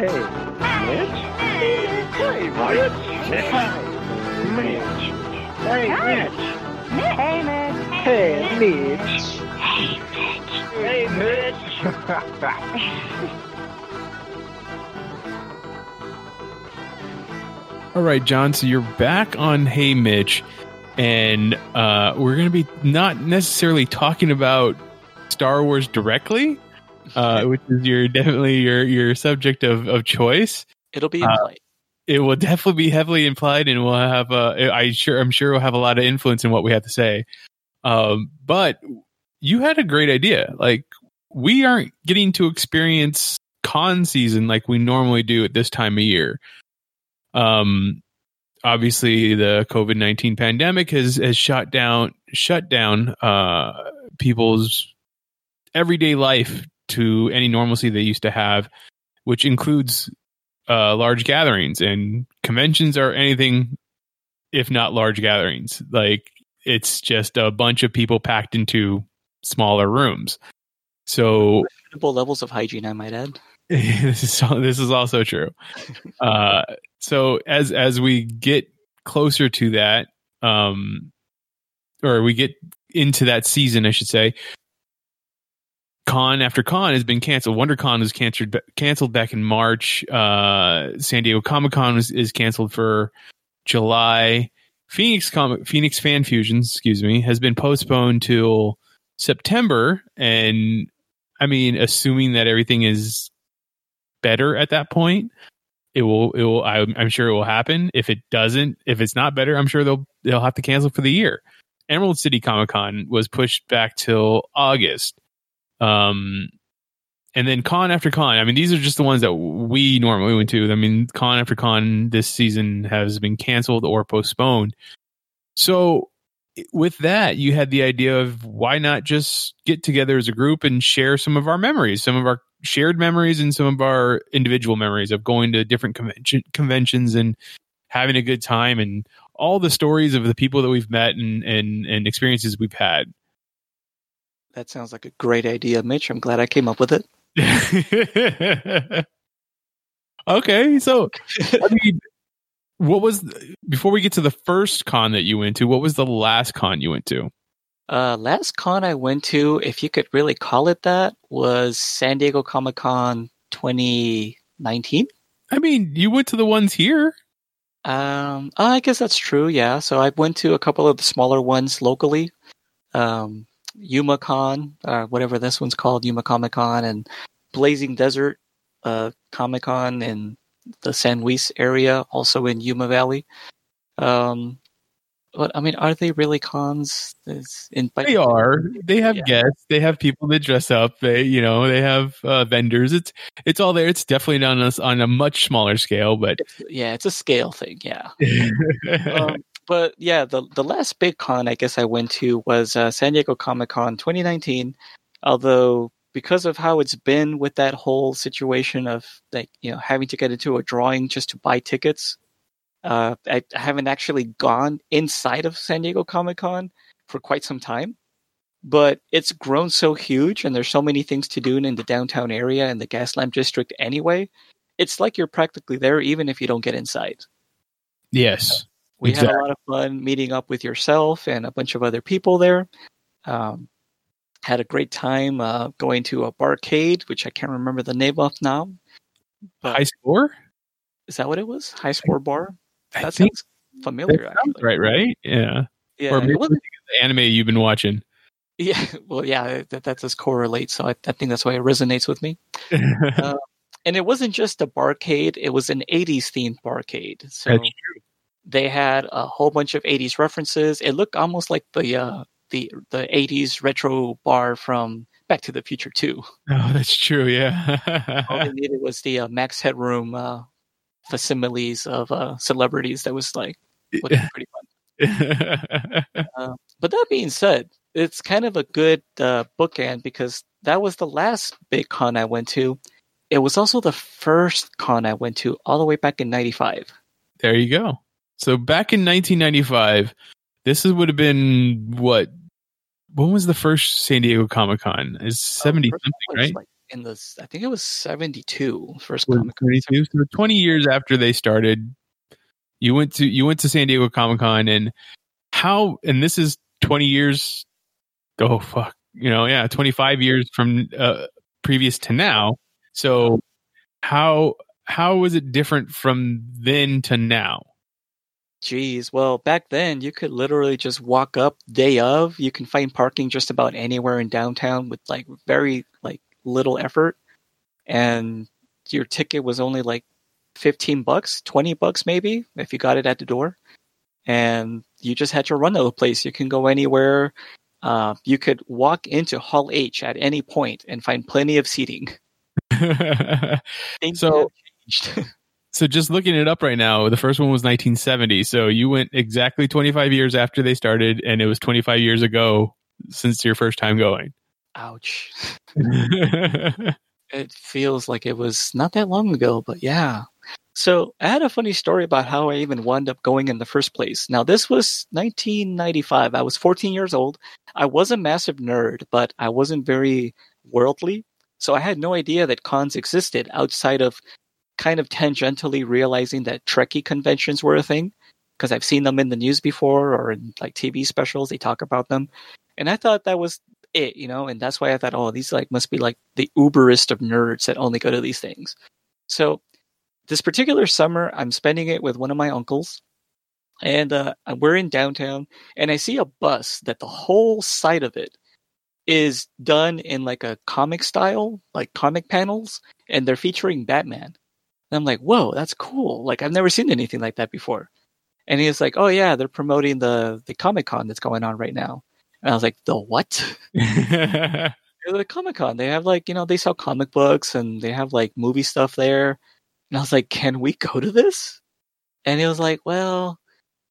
Mitch! Hey, Mitch. Hey, Wyatt. Hey, Mitch. Hey, Mitch. Hey, Mitch. Hey, Mitch. Hey, Mitch. All right, John. So you're back on Hey Mitch, and uh, we're going to be not necessarily talking about Star Wars directly, uh, which is your definitely your your subject of, of choice. It'll be Uh, implied. It will definitely be heavily implied, and we'll have uh, I sure I'm sure we'll have a lot of influence in what we have to say. Um, but you had a great idea. Like we aren't getting to experience con season like we normally do at this time of year. Um, obviously the COVID nineteen pandemic has has shut down shut down uh people's everyday life to any normalcy they used to have, which includes uh large gatherings and conventions are anything if not large gatherings. Like it's just a bunch of people packed into smaller rooms. So levels of hygiene, I might add. this is this is also true. Uh, so as as we get closer to that, um, or we get into that season, I should say, con after con has been canceled. WonderCon was canceled canceled back in March. Uh, San Diego Comic Con is, canceled for July. Phoenix Comic Phoenix Fan Fusions, excuse me, has been postponed till September, and I mean, assuming that everything is better at that point, it will. It will. I'm, I'm sure it will happen. If it doesn't, if it's not better, I'm sure they'll they'll have to cancel for the year. Emerald City Comic Con was pushed back till August. Um, and then con after con. I mean, these are just the ones that we normally went to. I mean, con after con this season has been canceled or postponed. So with that, you had the idea of why not just get together as a group and share some of our memories, some of our shared memories and some of our individual memories of going to different convention, conventions and having a good time and all the stories of the people that we've met and, and, and experiences we've had. That sounds like a great idea, Mitch. I'm glad I came up with it. okay, so I mean, what was before we get to the first con that you went to? What was the last con you went to? Uh, last con I went to, if you could really call it that, was San Diego Comic Con 2019. I mean, you went to the ones here. Um, I guess that's true. Yeah. So I went to a couple of the smaller ones locally. Um, YumaCon, uh, whatever this one's called, Yuma Comic Con, and Blazing Desert uh, Comic Con in the San Luis area, also in Yuma Valley. Um, but I mean, are they really cons? In They are. They have Yeah. guests. They have people that dress up. They, you know, they have uh, vendors. It's it's all there. It's definitely on a on a much smaller scale, but It's, yeah, it's a scale thing. Yeah. um, but yeah, the the last big con I guess I went to was uh, San Diego Comic Con 2019. Although because of how it's been with that whole situation of like you know having to get into a drawing just to buy tickets, uh, I haven't actually gone inside of San Diego Comic Con for quite some time. But it's grown so huge, and there's so many things to do in the downtown area and the Gaslamp district anyway. It's like you're practically there, even if you don't get inside. yes, We had a lot of fun meeting up with yourself and a bunch of other people there. Um, had a great time uh, going to a barcade, which I can't remember the name of now. High score. is that what it was? High Score Bar. I That think sounds familiar. that sounds right, right? Yeah. Yeah, or maybe the anime you've been watching. yeah. Well, yeah, that, that does correlate. So I, I think that's why it resonates with me. Uh, and it wasn't just a barcade; it was an '80s themed barcade. So they had a whole bunch of 80s references. It looked almost like the uh, the the 80s retro bar from Back to the Future two. Oh, that's true. Yeah. All they needed was the uh, Max Headroom uh, facsimiles of uh, celebrities. That was like looking pretty fun. Uh, but that being said, it's kind of a good uh, bookend because that was the last big con I went to. It was also the first con I went to all the way back in '95. there you go. So back in 1995, this is, would have been what? When was the first San Diego Comic Con? Is 70 Uh, something, right? Like in the, I think it was '72. First Comic Con. So 20 years after they started, you went to you went to San Diego Comic Con, and how? And this is 20 years. Oh fuck, you know, yeah, 25 years from uh, previous to now. So how how was it different from then to now? Jeez, well, back then you could literally just walk up day of. You can find parking just about anywhere in downtown with like very like little effort, and your ticket was only like fifteen bucks, twenty bucks maybe if you got it at the door, and you just had to run to the place. You can go anywhere. Uh, you could walk into Hall H at any point and find plenty of seating. So-. So just looking it up right now, the first one was 1970. So you went exactly 25 years after they started, and it was 25 years ago since your first time going. Ouch. it feels like it was not that long ago, but yeah. So I had a funny story about how I even wound up going in the first place. Now this was 1995. I was 14 years old. I was a massive nerd, but I wasn't very worldly. So I had no idea that cons existed outside of kind of tangentially realizing that Trekkie conventions were a thing because I've seen them in the news before or in like TV specials. They talk about them. And I thought that was it, you know, and that's why I thought, oh, these like must be like the uberest of nerds that only go to these things. So this particular summer, I'm spending it with one of my uncles, and uh, we're in downtown, and I see a bus that the whole side of it is done in like a comic style, like comic panels, and they're featuring Batman. And I'm like, whoa, that's cool! Like I've never seen anything like that before. And he's like, oh yeah, they're promoting the the Comic Con that's going on right now. And I was like, the what? The Comic Con. They have like, you know, they sell comic books and they have like movie stuff there. And I was like, can we go to this? And he was like, well,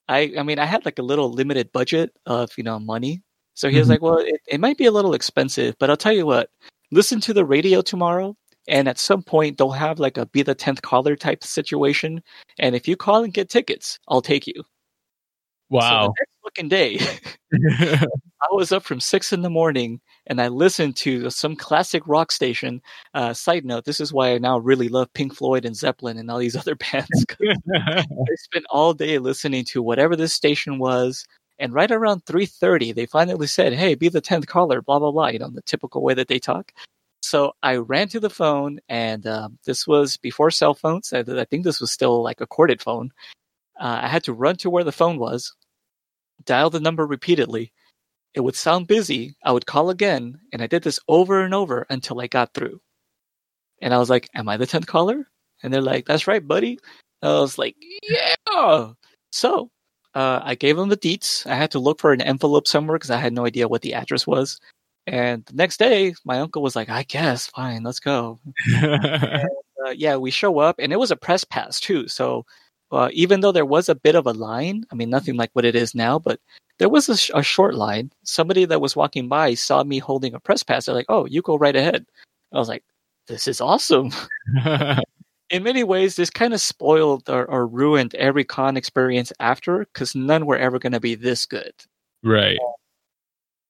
I, I mean, I had like a little limited budget of, you know, money. So he was Mhm. like, well, it, it might be a little expensive, but I'll tell you what, listen to the radio tomorrow. And at some point, they'll have like a be the 10th caller type situation. And if you call and get tickets, I'll take you. So wow. the next fucking day, I was up from six in the morning and I listened to some classic rock station. Uh, side note: This is why I now really love Pink Floyd and Zeppelin and all these other bands. I spent all day listening to whatever this station was. And right around three thirty, they finally said, "Hey, be the tenth caller." Blah blah blah. You know the typical way that they talk. So I ran to the phone, and um, this was before cell phones. I, I think this was still like a corded phone. Uh, I had to run to where the phone was, dial the number repeatedly. It would sound busy. I would call again, and I did this over and over until I got through. And I was like, "Am I the tenth caller?" And they're like, "That's right, buddy." I was like, "Yeah." So uh, I gave them the deets. I had to look for an envelope somewhere because I had no idea what the address was. And the next day, my uncle was like, "I guess fine, let's go." uh, yeah, we show up, and it was a press pass too. So uh, even though there was a bit of a line, I mean, nothing like what it is now, but there was a, sh- a short line. Somebody that was walking by saw me holding a press pass. They're like, "Oh, you go right ahead." I was like, "This is awesome." In many ways, this kind of spoiled or, or ruined every con experience after, because none were ever going to be this good right.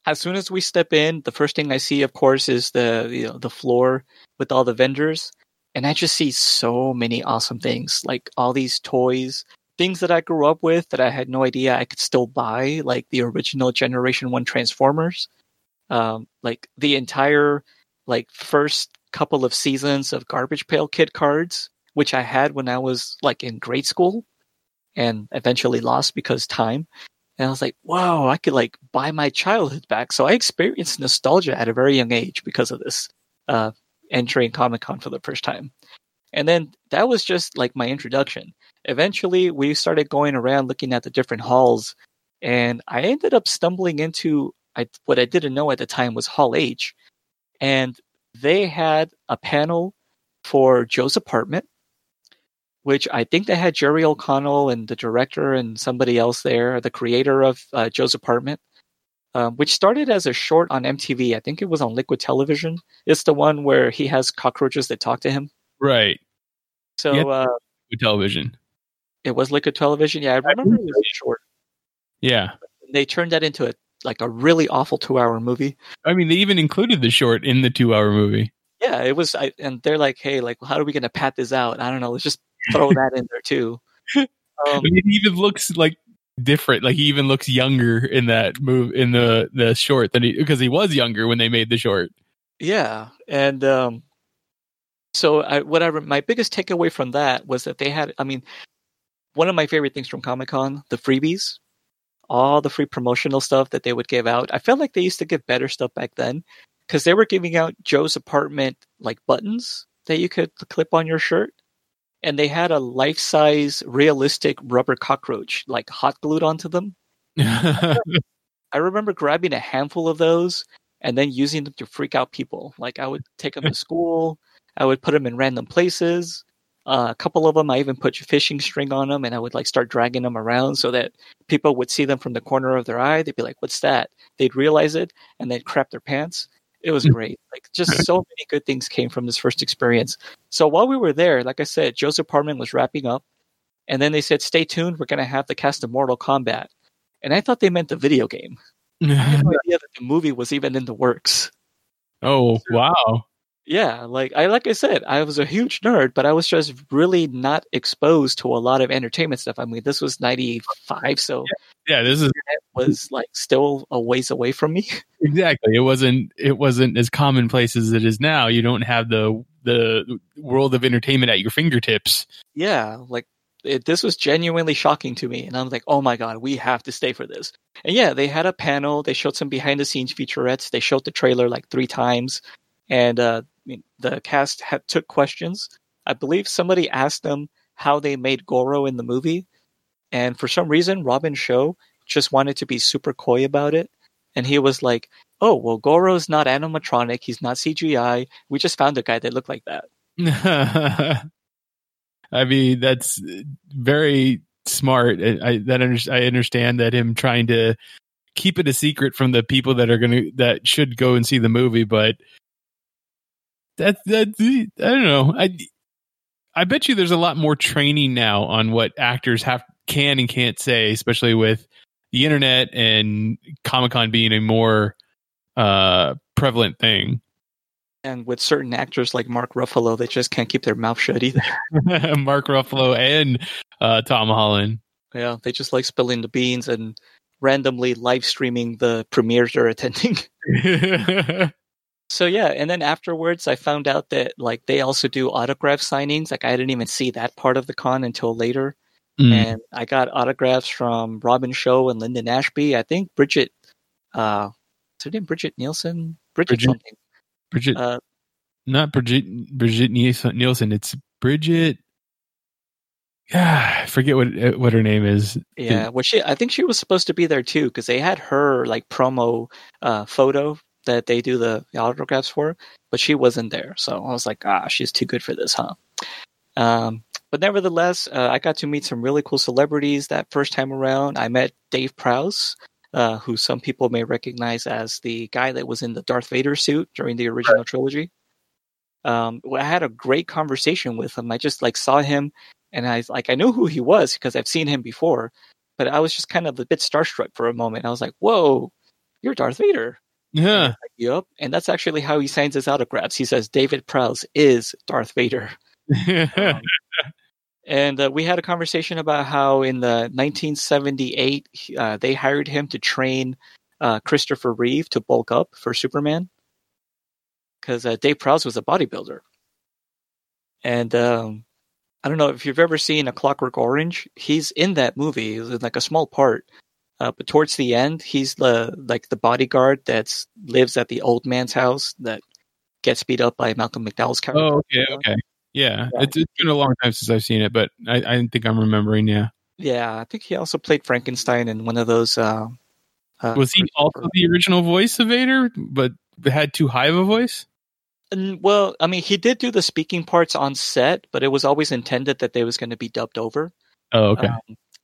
As soon as we step in, the first thing I see, of course, is the you know, the floor with all the vendors, and I just see so many awesome things, like all these toys, things that I grew up with that I had no idea I could still buy, like the original Generation One Transformers, um, like the entire like first couple of seasons of Garbage Pail Kid cards, which I had when I was like in grade school, and eventually lost because time. And I was like, wow, I could like buy my childhood back. So I experienced nostalgia at a very young age because of this, uh, entering Comic Con for the first time. And then that was just like my introduction. Eventually, we started going around looking at the different halls, and I ended up stumbling into I, what I didn't know at the time was Hall H. and they had a panel for Joe's apartment, which I think they had Jerry O'Connell and the director and somebody else there, the creator of uh, Joe's apartment, um, which started as a short on MTV. I think it was on Liquid Television. It's the one where he has cockroaches that talk to him. Right. So Yeah. uh, With television. it was Liquid Television. Yeah, I remember it was short. Yeah. They turned that into a like a really awful two-hour movie. I mean, they even included the short in the two-hour movie. Yeah, it was. I, and they're like, "Hey, like, how are we going to pat this out? I don't know. Let's just throw that in there too." Um, even looks like different. Like he even looks younger in that move in the the short than he because he was younger when they made the short. Yeah, and um, so I, whatever. My biggest takeaway from that was that they had. I mean, one of my favorite things from Comic Con, the freebies, all the free promotional stuff that they would give out. I felt like they used to give better stuff back then because they were giving out Joe's apartment like buttons that you could clip on your shirt. And they had a life size realistic rubber cockroach like hot glued onto them. I remember grabbing a handful of those and then using them to freak out people. Like I would take them to school, I would put them in random places. Uh, a couple of them, I even put fishing string on them, and I would like start dragging them around so that people would see them from the corner of their eye. They'd be like, "What's that?" They'd realize it, and they'd crap their pants. It was great. Like just so many good things came from this first experience. So while we were there, like I said, Joe's apartment was wrapping up, and then they said, "Stay tuned. We're going to have the cast of Mortal Kombat." And I thought they meant the video game. I had no idea that the movie was even in the works. oh wow! Yeah, like I like I said, I was a huge nerd, but I was just really not exposed to a lot of entertainment stuff. I mean, this was '95, so Yeah, this is it was like still a ways away from me. exactly. It wasn't. It wasn't as commonplace as it is now. You don't have the the world of entertainment at your fingertips. yeah, like it, this was genuinely shocking to me, and I was like, "Oh my god, we have to stay for this." And yeah, they had a panel. They showed some behind the scenes featurettes. They showed the trailer like three times, and uh, mean, the cast had, took questions. I believe somebody asked them how they made Goro in the movie, and for some reason, Robin Shou just wanted to be super coy about it, and he was like, "Oh, well, Goro's not animatronic. He's not CGI. We just found a guy that looked like that." I mean, that's very smart. I, that under, I understand that him trying to keep it a secret from the people that are going to that should go and see the movie, but that that I don't know. I I bet you there's a lot more training now on what actors have can and can't say, especially with the internet and Comic Con being a more uh prevalent thing. And with certain actors like Mark Ruffalo, they just can't keep their mouth shut either. Mark Ruffalo and uh, Tom Holland. Yeah, they just like spilling the beans and randomly live streaming the premieres they're attending. so yeah, and then afterwards I found out that like they also do autograph signings. Like I didn't even see that part of the con until later. Mm. And I got autographs from Robin Shou and Linden Ashby. I think Bridget uh is her name Bridget Nielsen? Bridget, Bridget- something. Bridget, Uh not Bridget, Bridget Nielsen. It's Bridget. Yeah, I forget what what her name is. Yeah, well, she I think she was supposed to be there too because they had her like promo uh, photo that they do the autographs for, but she wasn't there. So I was like, ah, she's too good for this, huh? Um, but nevertheless, uh, I got to meet some really cool celebrities that first time around. I met Dave Prowse, uh, who some people may recognize as the guy that was in the Darth Vader suit during the original trilogy. Um, I had a great conversation with him. I just like saw him and I like I knew who he was because I've seen him before, but I was just kind of a bit starstruck for a moment. I was like, "Whoa, you're Darth Vader!" Yeah, Like, yep, and that's actually how he signs his autographs. He says David Prowse is Darth Vader. Um, and uh, we had a conversation about how in the 1978 uh, they hired him to train uh, Christopher Reeve to bulk up for Superman because uh, Dave Prowse was a bodybuilder. And um, I don't know if you've ever seen A Clockwork Orange. He's in that movie, was like a small part. Uh, but towards the end, he's the like the bodyguard that lives at the old man's house that gets beat up by Malcolm McDowell's character. Oh, okay, okay. Yeah, Yeah. It's, it's been a long time since I've seen it, but I, I think I'm remembering. Yeah. Yeah, I think he also played Frankenstein in one of those uh, Uh, Was he also the original voice of Vader, but had too high of a voice? N- Well, I mean, he did do the speaking parts on set, but it was always intended that they was going to be dubbed over. Oh, okay. Um,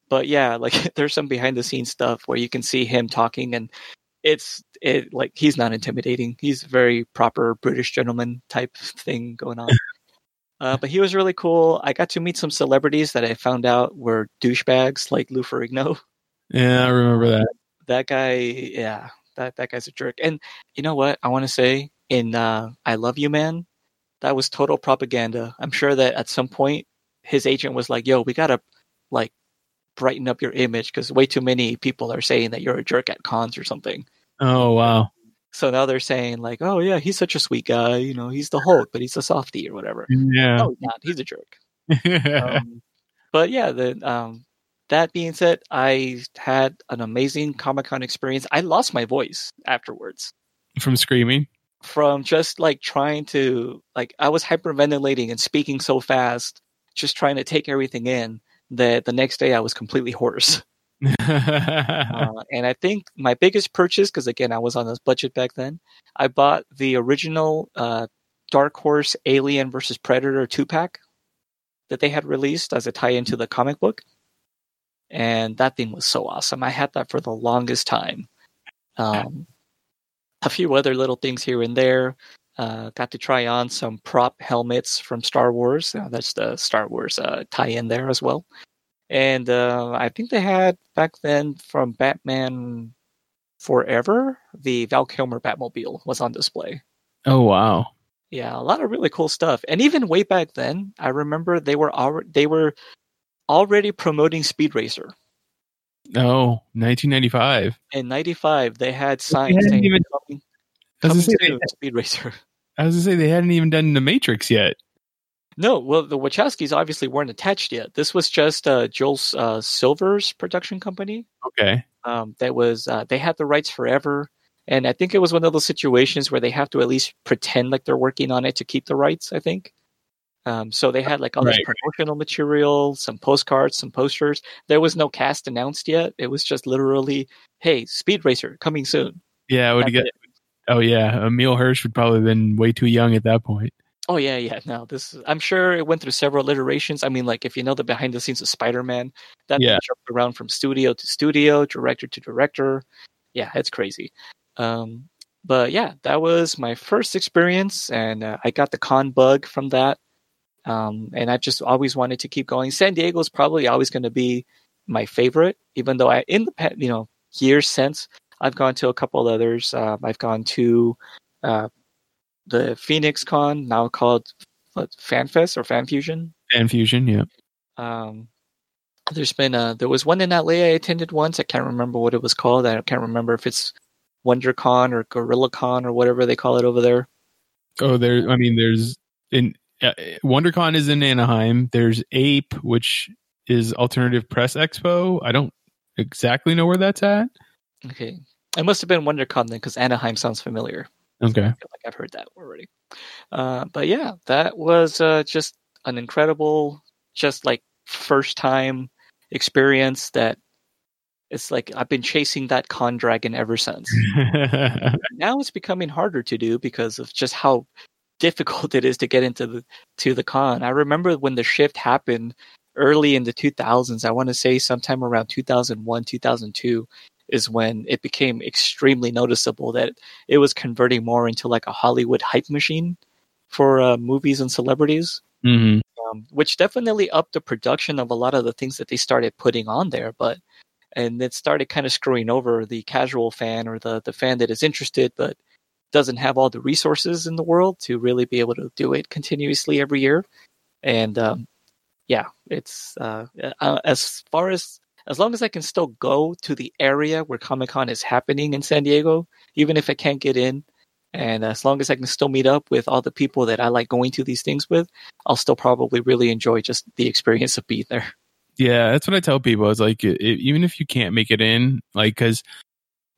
but yeah, like there's some behind the scenes stuff where you can see him talking, and it's it like he's not intimidating. He's a very proper British gentleman type thing going on. Uh, but he was really cool. I got to meet some celebrities that I found out were douchebags, like Lou Ferrigno. yeah, I remember that. That guy, yeah, that that guy's a jerk. And you know what? I want to say in uh, "I Love You, Man," that was total propaganda. I'm sure that at some point his agent was like, "Yo, we gotta like brighten up your image because way too many people are saying that you're a jerk at cons or something." Oh, wow. So now they're saying like, "Oh yeah, he's such a sweet guy. You know, he's the Hulk, but he's a softie or whatever." Yeah. No, he's not. He's a jerk. um, but yeah, the um, that being said, I had an amazing Comic Con experience. I lost my voice afterwards From screaming. from just like trying to like I was hyperventilating and speaking so fast, just trying to take everything in that the next day I was completely hoarse. Uh, and I think my biggest purchase, because again I was on this budget back then, I bought the original uh, Dark Horse Alien versus Predator two pack that they had released as a tie into the comic book, and that thing was so awesome. I had that for the longest time. Um, a few other little things here and there. Uh, got to try on some prop helmets from Star Wars. Uh, that's the Star Wars uh, tie-in there as well. And uh, I think they had back then from Batman Forever, the Val Kilmer Batmobile was on display. oh, wow. Yeah, a lot of really cool stuff. And even way back then, I remember they were already they were already promoting Speed Racer. Oh, 1995. In '95, they had signs hadn't saying even- coming, I say, soon, Speed Racer. I say they hadn't even done the Matrix yet. No, well, the Wachowskis obviously weren't attached yet. This was just uh, Joel uh, Silver's production company. Okay. Um, that was uh, they had the rights forever, and I think it was one of those situations where they have to at least pretend like they're working on it to keep the rights. I think. Um, so they had like all this Right, right. promotional material, some postcards, some posters. There was no cast announced yet. It was just literally, "Hey, Speed Racer coming soon." Yeah, I would That's get. Oh yeah, Emile Hirsch would probably have been way too young at that point. Oh yeah, yeah. No, this I'm sure it went through several iterations. I mean, like if you know the behind the scenes of Spider-Man, that Yeah. jumped around from studio to studio, director to director. Yeah, it's crazy. Um, but yeah, that was my first experience, and uh, I got the con bug from that. Um, and I just always wanted to keep going. San Diego is probably always going to be my favorite, even though I in the you know years since I've gone to a couple others. Um, I've gone to uh, the Phoenix Con, now called what, FanFest or FanFusion. Fan Fusion, yeah. Um, there's been a, there was one in LA I attended once. I can't remember what it was called. I can't remember if it's WonderCon or GorillaCon or whatever they call it over there. Oh, there. I mean, there's in uh, WonderCon is in Anaheim. There's Ape, which is Alternative Press Expo. I don't exactly know where that's at. Okay, it must have been WonderCon then, because Anaheim sounds familiar. Okay. I feel like I've heard that already. Uh, but yeah, that was uh, just an incredible, just like first time experience that it's like I've been chasing that con dragon ever since. now it's becoming harder to do because of just how difficult it is to get into the to the con. I remember when the shift happened early in the 2000s. I want to say sometime around 2001, 2002 is when it became extremely noticeable that it was converting more into like a Hollywood hype machine for uh, movies and celebrities hmm um, which definitely upped the production of a lot of the things that they started putting on there. But and it started kind of screwing over the casual fan or the the fan that is interested but doesn't have all the resources in the world to really be able to do it continuously every year. And um, yeah, it's uh, uh, as far as as long as I can still go to the area where Comic Con is happening in San Diego, even if I can't get in. And as long as I can still meet up with all the people that I like going to these things with, I'll still probably really enjoy just the experience of being there. Yeah, that's what I tell people. It's like i even if you can't make it in, like because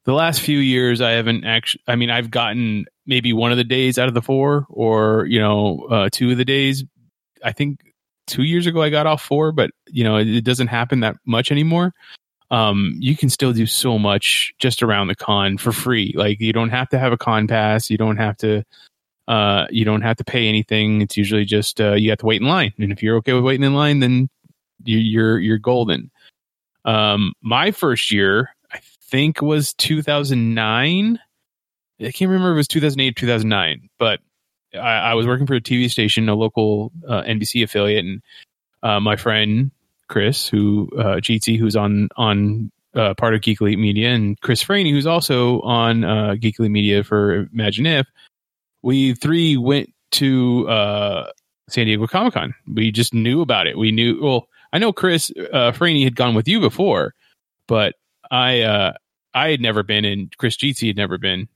the last few years I haven't actually. I mean, I've gotten maybe one of the days out of the four, or you know, uh, two of the days. I think two years ago I got off four, but you know, it, it doesn't happen that much anymore. um, you can still do so much just around the con for free. Like you don't have to have a con pass. You don't have to. Uh, you don't have to pay anything. It's usually just uh, you have to wait in line, and if you're okay with waiting in line, then you, you're you're golden. Um, my first year, I think, was 2009. I can't remember if it was 2008 or 2009, but I, I was working for a TV station, a local uh, NBC affiliate, and uh, my friend Chris, who uh, GT, who's on on uh, part of Geek Elite Media, and Chris Franey, who's also on uh, Media for Imagine If. We three went to uh, San Diego Comic Con. We just knew about it. We knew. Well, I know Chris uh, Franey had gone with you before, but I uh, I had never been, and Chris GT had never been.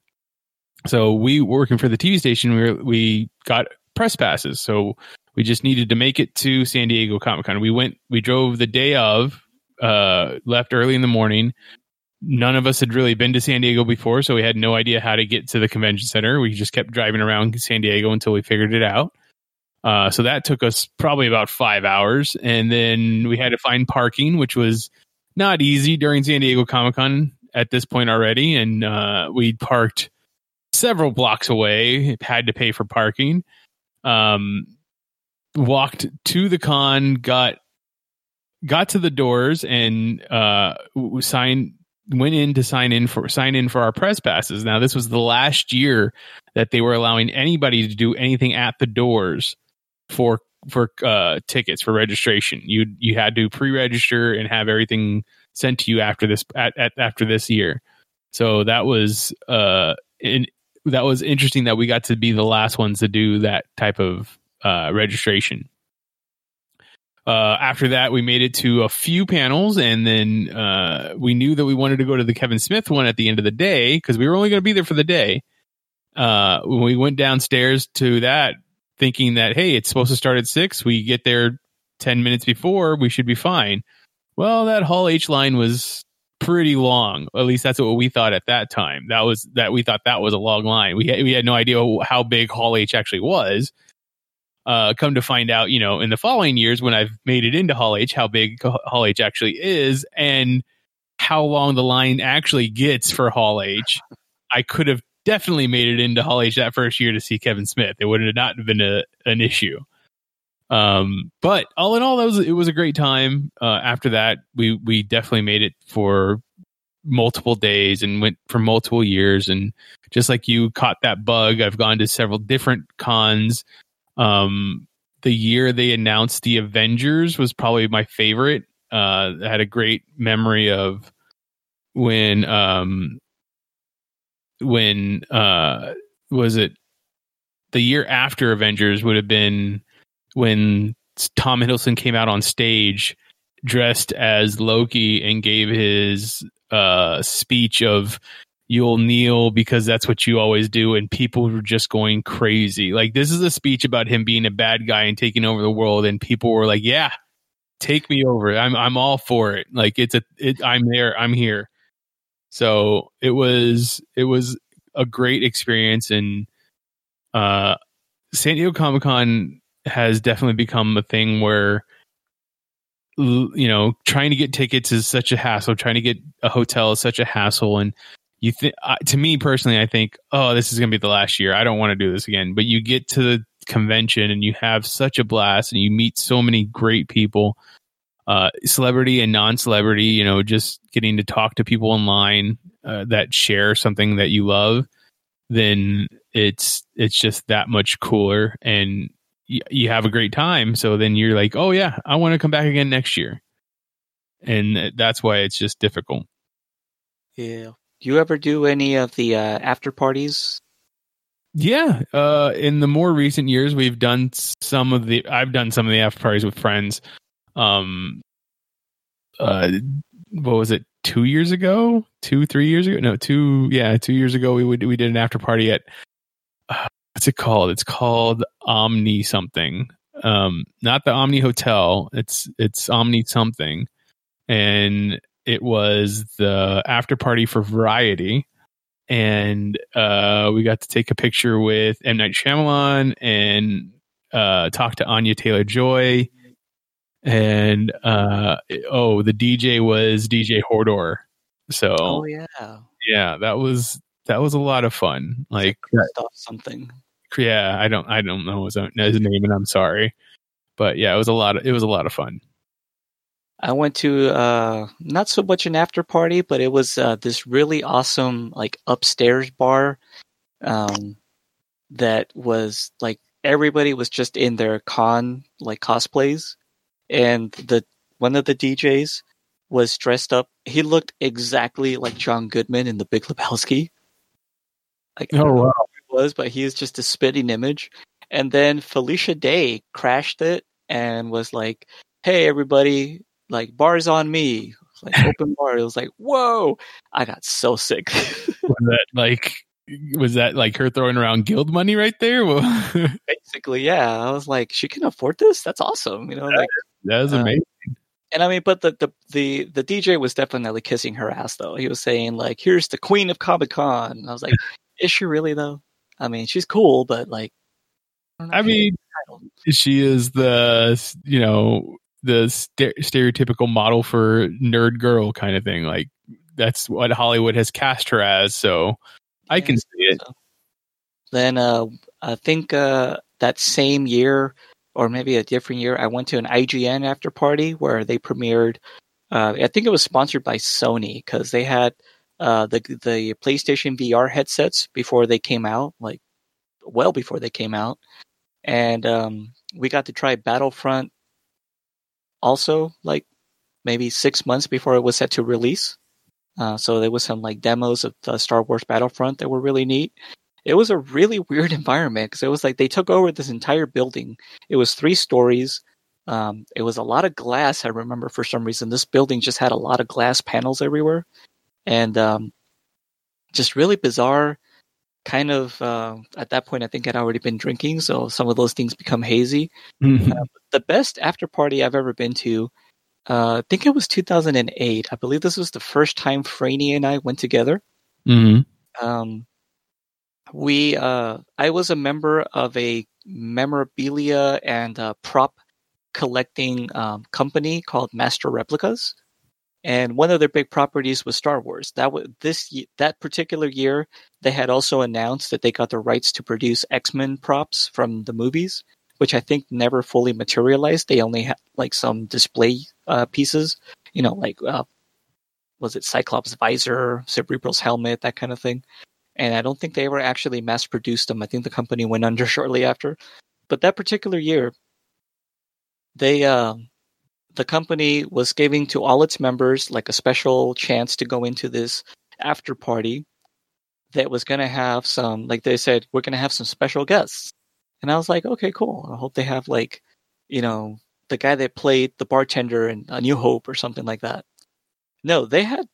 So we working for the TV station. We were, we got press passes, so we just needed to make it to San Diego Comic Con. We went, we drove the day of, uh, left early in the morning. None of us had really been to San Diego before, so we had no idea how to get to the convention center. We just kept driving around San Diego until we figured it out. Uh, so that took us probably about five hours, and then we had to find parking, which was not easy during San Diego Comic Con at this point already. And uh, we parked several blocks away, had to pay for parking. Um, walked to the con, got got to the doors, and uh, signed went in to sign in for sign in for our press passes. Now this was the last year that they were allowing anybody to do anything at the doors for for uh, tickets for registration. You you had to pre-register and have everything sent to you after this at, at after this year. So that was uh in, that was interesting that we got to be the last ones to do that type of uh, registration. Uh, after that, we made it to a few panels, and then uh, we knew that we wanted to go to the Kevin Smith one at the end of the day because we were only going to be there for the day. Uh, when we went downstairs to that, thinking that hey, it's supposed to start at six, we get there ten minutes before, we should be fine. Well, that Hall H line was pretty long. At least that's what we thought at that time. That was that we thought that was a long line. We had, we had no idea how big Hall H actually was uh, come to find out, you know, in the following years when I've made it into Hall H, how big Hall H actually is and how long the line actually gets for Hall H, I could have definitely made it into Hall H that first year to see Kevin Smith. It would have not been a, an issue. Um, but all in all, that was it was a great time. Uh, after that, we we definitely made it for multiple days and went for multiple years. And just like you caught that bug, I've gone to several different cons um, the year they announced the Avengers was probably my favorite. Uh, I had a great memory of when um, when uh, was it the year after Avengers would have been when Tom Hiddleston came out on stage dressed as Loki and gave his uh, speech of you'll kneel because that's what you always do and people were just going crazy. Like this is a speech about him being a bad guy and taking over the world and people were like yeah take me over. I'm i'm all for it. Like it's a it, i'm there. I'm here. So it was it was a great experience and uh san diego comic-con has definitely become a thing where you know trying to get tickets is such a hassle trying to get a hotel is such a hassle and you think uh, to me personally i think oh this is going to be the last year. I don't want to do this again. But you get to the convention and you have such a blast and you meet so many great people uh, celebrity and non-celebrity you know just getting to talk to people online uh, that share something that you love then it's it's just that much cooler and you have a great time so then you're like oh yeah i want to come back again next year and that's why it's just difficult Yeah. Do you ever do any of the uh, after parties? Yeah, uh, in the more recent years, we've done some of the. I've done some of the after parties with friends. Um, uh, what was it? Two years ago, two, three years ago? No, two. Yeah, two years ago, we would we did an after party at. What's it called? It's called Omni something. Um, not the Omni Hotel. It's it's Omni something, and it was the after party for Variety, and uh, we got to take a picture with M Night Shyamalan and uh, talk to Anya Taylor Joy. and uh, oh, the DJ was DJ Hodor. So Oh yeah, yeah, that was that was a lot of fun. Like something. Yeah, I don't I don't know his, own, his name, and I'm sorry, but yeah, it was a lot of it was a lot of fun. I went to uh not so much an after party, but it was uh, this really awesome like upstairs bar um that was like everybody was just in their con like cosplays and the one of the DJs was dressed up he looked exactly like John Goodman in the Big Lebowski. Like I wow! Was, but he is just a spitting image. And then Felicia Day crashed it and was like, "Hey, everybody! Like, bars on me! Like, open bar!" It was like, "Whoa!" I got so sick. Was that like was that like her throwing around guild money right there? Well, Basically, yeah. I was like, "She can afford this? That's awesome!" You know, like, was Uh, amazing. and I mean, but the the the the DJ was definitely kissing her ass, though. He was saying like, "Here's the queen of Comic Con." I was like, "Is she really though?" I mean, she's cool, but like, don't I mean, she is the you know the st- stereotypical model for nerd girl kind of thing. Like that's what Hollywood has cast her as. So I can see it. so. Then uh, I think uh, that same year, or maybe a different year, I went to an IGN after party where they premiered. Uh, I think it was sponsored by Sony because they had uh, the the PlayStation VR headsets before they came out, like well before they came out, and um, we got to try Battlefront. Also, like maybe six months before it was set to release. Uh, so there was some like demos of the Star Wars Battlefront that were really neat. It was a really weird environment because it was like they took over this entire building. It was three stories. Um, it was a lot of glass. I remember for some reason this building just had a lot of glass panels everywhere, and um, just really bizarre. Kind of uh, at that point, I think I'd already been drinking, so some of those things become hazy Mhm. the best after party I've ever been to. Uh, I think it was 2008. I believe this was the first time Franny and I went together. Mhm. Um, we, uh, I was a member of a memorabilia and uh, prop collecting um, company called Master Replicas, and one of their big properties was Star Wars. That was this that particular year. They had also announced that they got the rights to produce X Men props from the movies which I think never fully materialized. They only had like some display uh, pieces, you know, like uh, was it Cyclops visor, Cerebro's helmet, that kind of thing. And I don't think they ever actually mass produced them. I think the company went under shortly after. But that particular year, they uh, the company was giving to all its members like a special chance to go into this after party that was going to have some like they said we're going to have some special guests and I was like, okay, cool. I hope they have like, you know, the guy that played the bartender in A New Hope or something like that. No, they had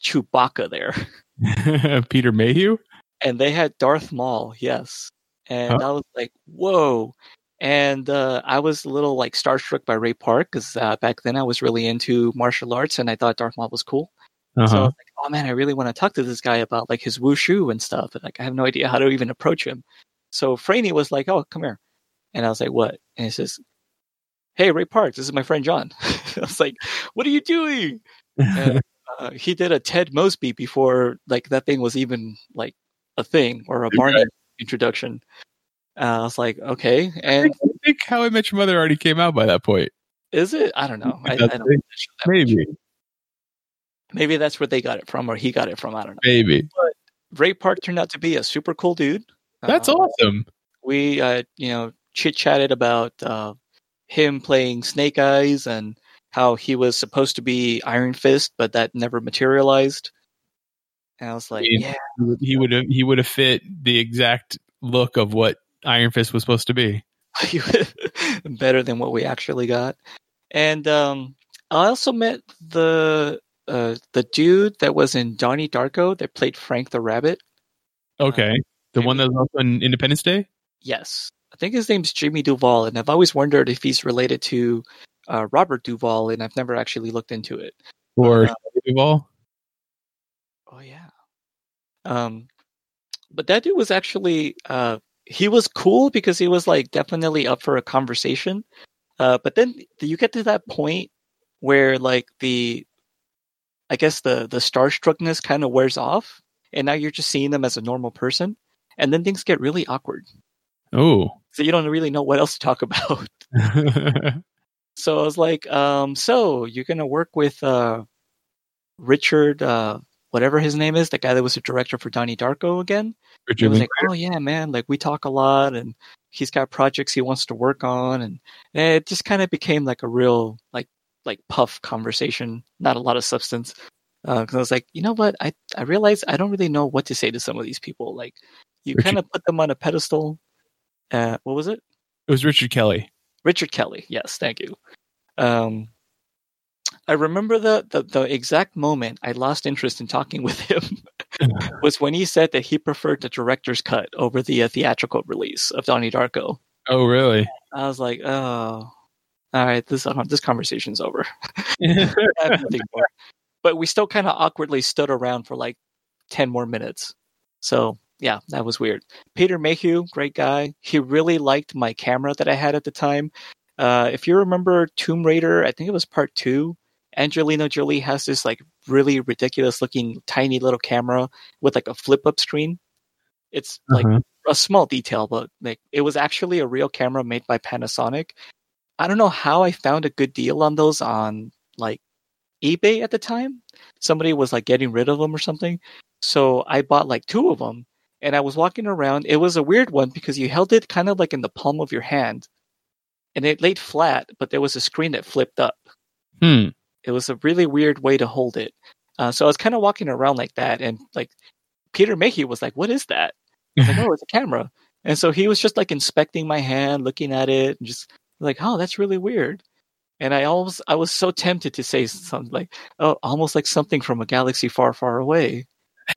Chewbacca there, Peter Mayhew. and they had Darth Maul. Yes, and Huh? I was like, whoa. And uh, I was a little like starstruck by Ray Park because uh, back then I was really into martial arts, and I thought Darth Maul was cool. So I Uh-huh. was like, oh man, I really want to talk to this guy about like his wushu and stuff. And, like I have no idea how to even approach him. So Franny was like, oh, come here. And I was like, what? And he says, hey, Ray Park, this is my friend John. I was like, what are you doing? And, uh, he did a Ted Mosby before like that thing was even like a thing or a Barney introduction. Uh, I was like, okay. And I think How I Met Your Mother already came out by that point. is it? I don't know. I, I don't it. that much. Maybe, Maybe that's where they got it from or he got it from. I don't know. maybe. But Ray Park turned out to be a super cool dude. That's Uh, awesome. we uh, you know chit chatted about uh, him playing Snake Eyes and how he was supposed to be Iron Fist, but that never materialized. And I was like, Yeah. yeah, He would have he would have fit the exact look of what Iron Fist was supposed to be. better than what we actually got. And um, I also met the uh, the dude that was in Donnie Darko that played Frank the Rabbit. Okay, the one that was also in Independence Day. Yes, I think his name's Jimmy Duval, and I've always wondered if he's related to uh, Robert Duvall, and I've never actually looked into it. Or Uh, Duvall. Oh yeah. Um, but that dude was actually uh he was cool because he was like definitely up for a conversation. Uh, but then you get to that point where like the, I guess the the starstruckness kind of wears off, and now you're just seeing them as a normal person, and then things get really awkward. Oh. So you don't really know what else to talk about. So I was like, um, so you're gonna work with uh, Richard, uh, whatever his name is, the guy that was the director for Donnie Darko again. Richard was like, oh yeah, man, like we talk a lot, and he's got projects he wants to work on, and, and it just kind of became like a real like like puff conversation, not a lot of substance. Because I was like, you know what, I I realized I don't really know what to say to some of these people. Like, you kind of put them on a pedestal. Uh, what was it? it was Richard Kelly. Richard Kelly. Yes, thank you. Um, I remember the, the the exact moment I lost interest in talking with him was when he said that he preferred the director's cut over the uh, theatrical release of Donnie Darko. Oh, really? I was like, oh, all right, this uh, this conversation's over. I have nothing more. But we still kind of awkwardly stood around for like ten more minutes. So yeah, that was weird. Peter Mayhew, great guy. He really liked my camera that I had at the time. Uh, if you remember Tomb Raider, I think it was part two. Angelina Jolie has this like really ridiculous looking tiny little camera with like a flip up screen. It's like Uh-huh. a small detail, but like it was actually a real camera made by Panasonic. I don't know how I found a good deal on those on like eBay at the time. Somebody was like getting rid of them or something. So I bought like two of them and I was walking around. It was a weird one because you held it kind of like in the palm of your hand and it laid flat, but there was a screen that flipped up. Hmm. It was a really weird way to hold it. Uh, so I was kind of walking around like that and like Peter Mayhew was like, what is that? I was like, oh, it's a camera. And so he was just like inspecting my hand, looking at it, and just like, oh, that's really weird. And I almost, I was so tempted to say something like, oh, almost like something from a galaxy far, far away.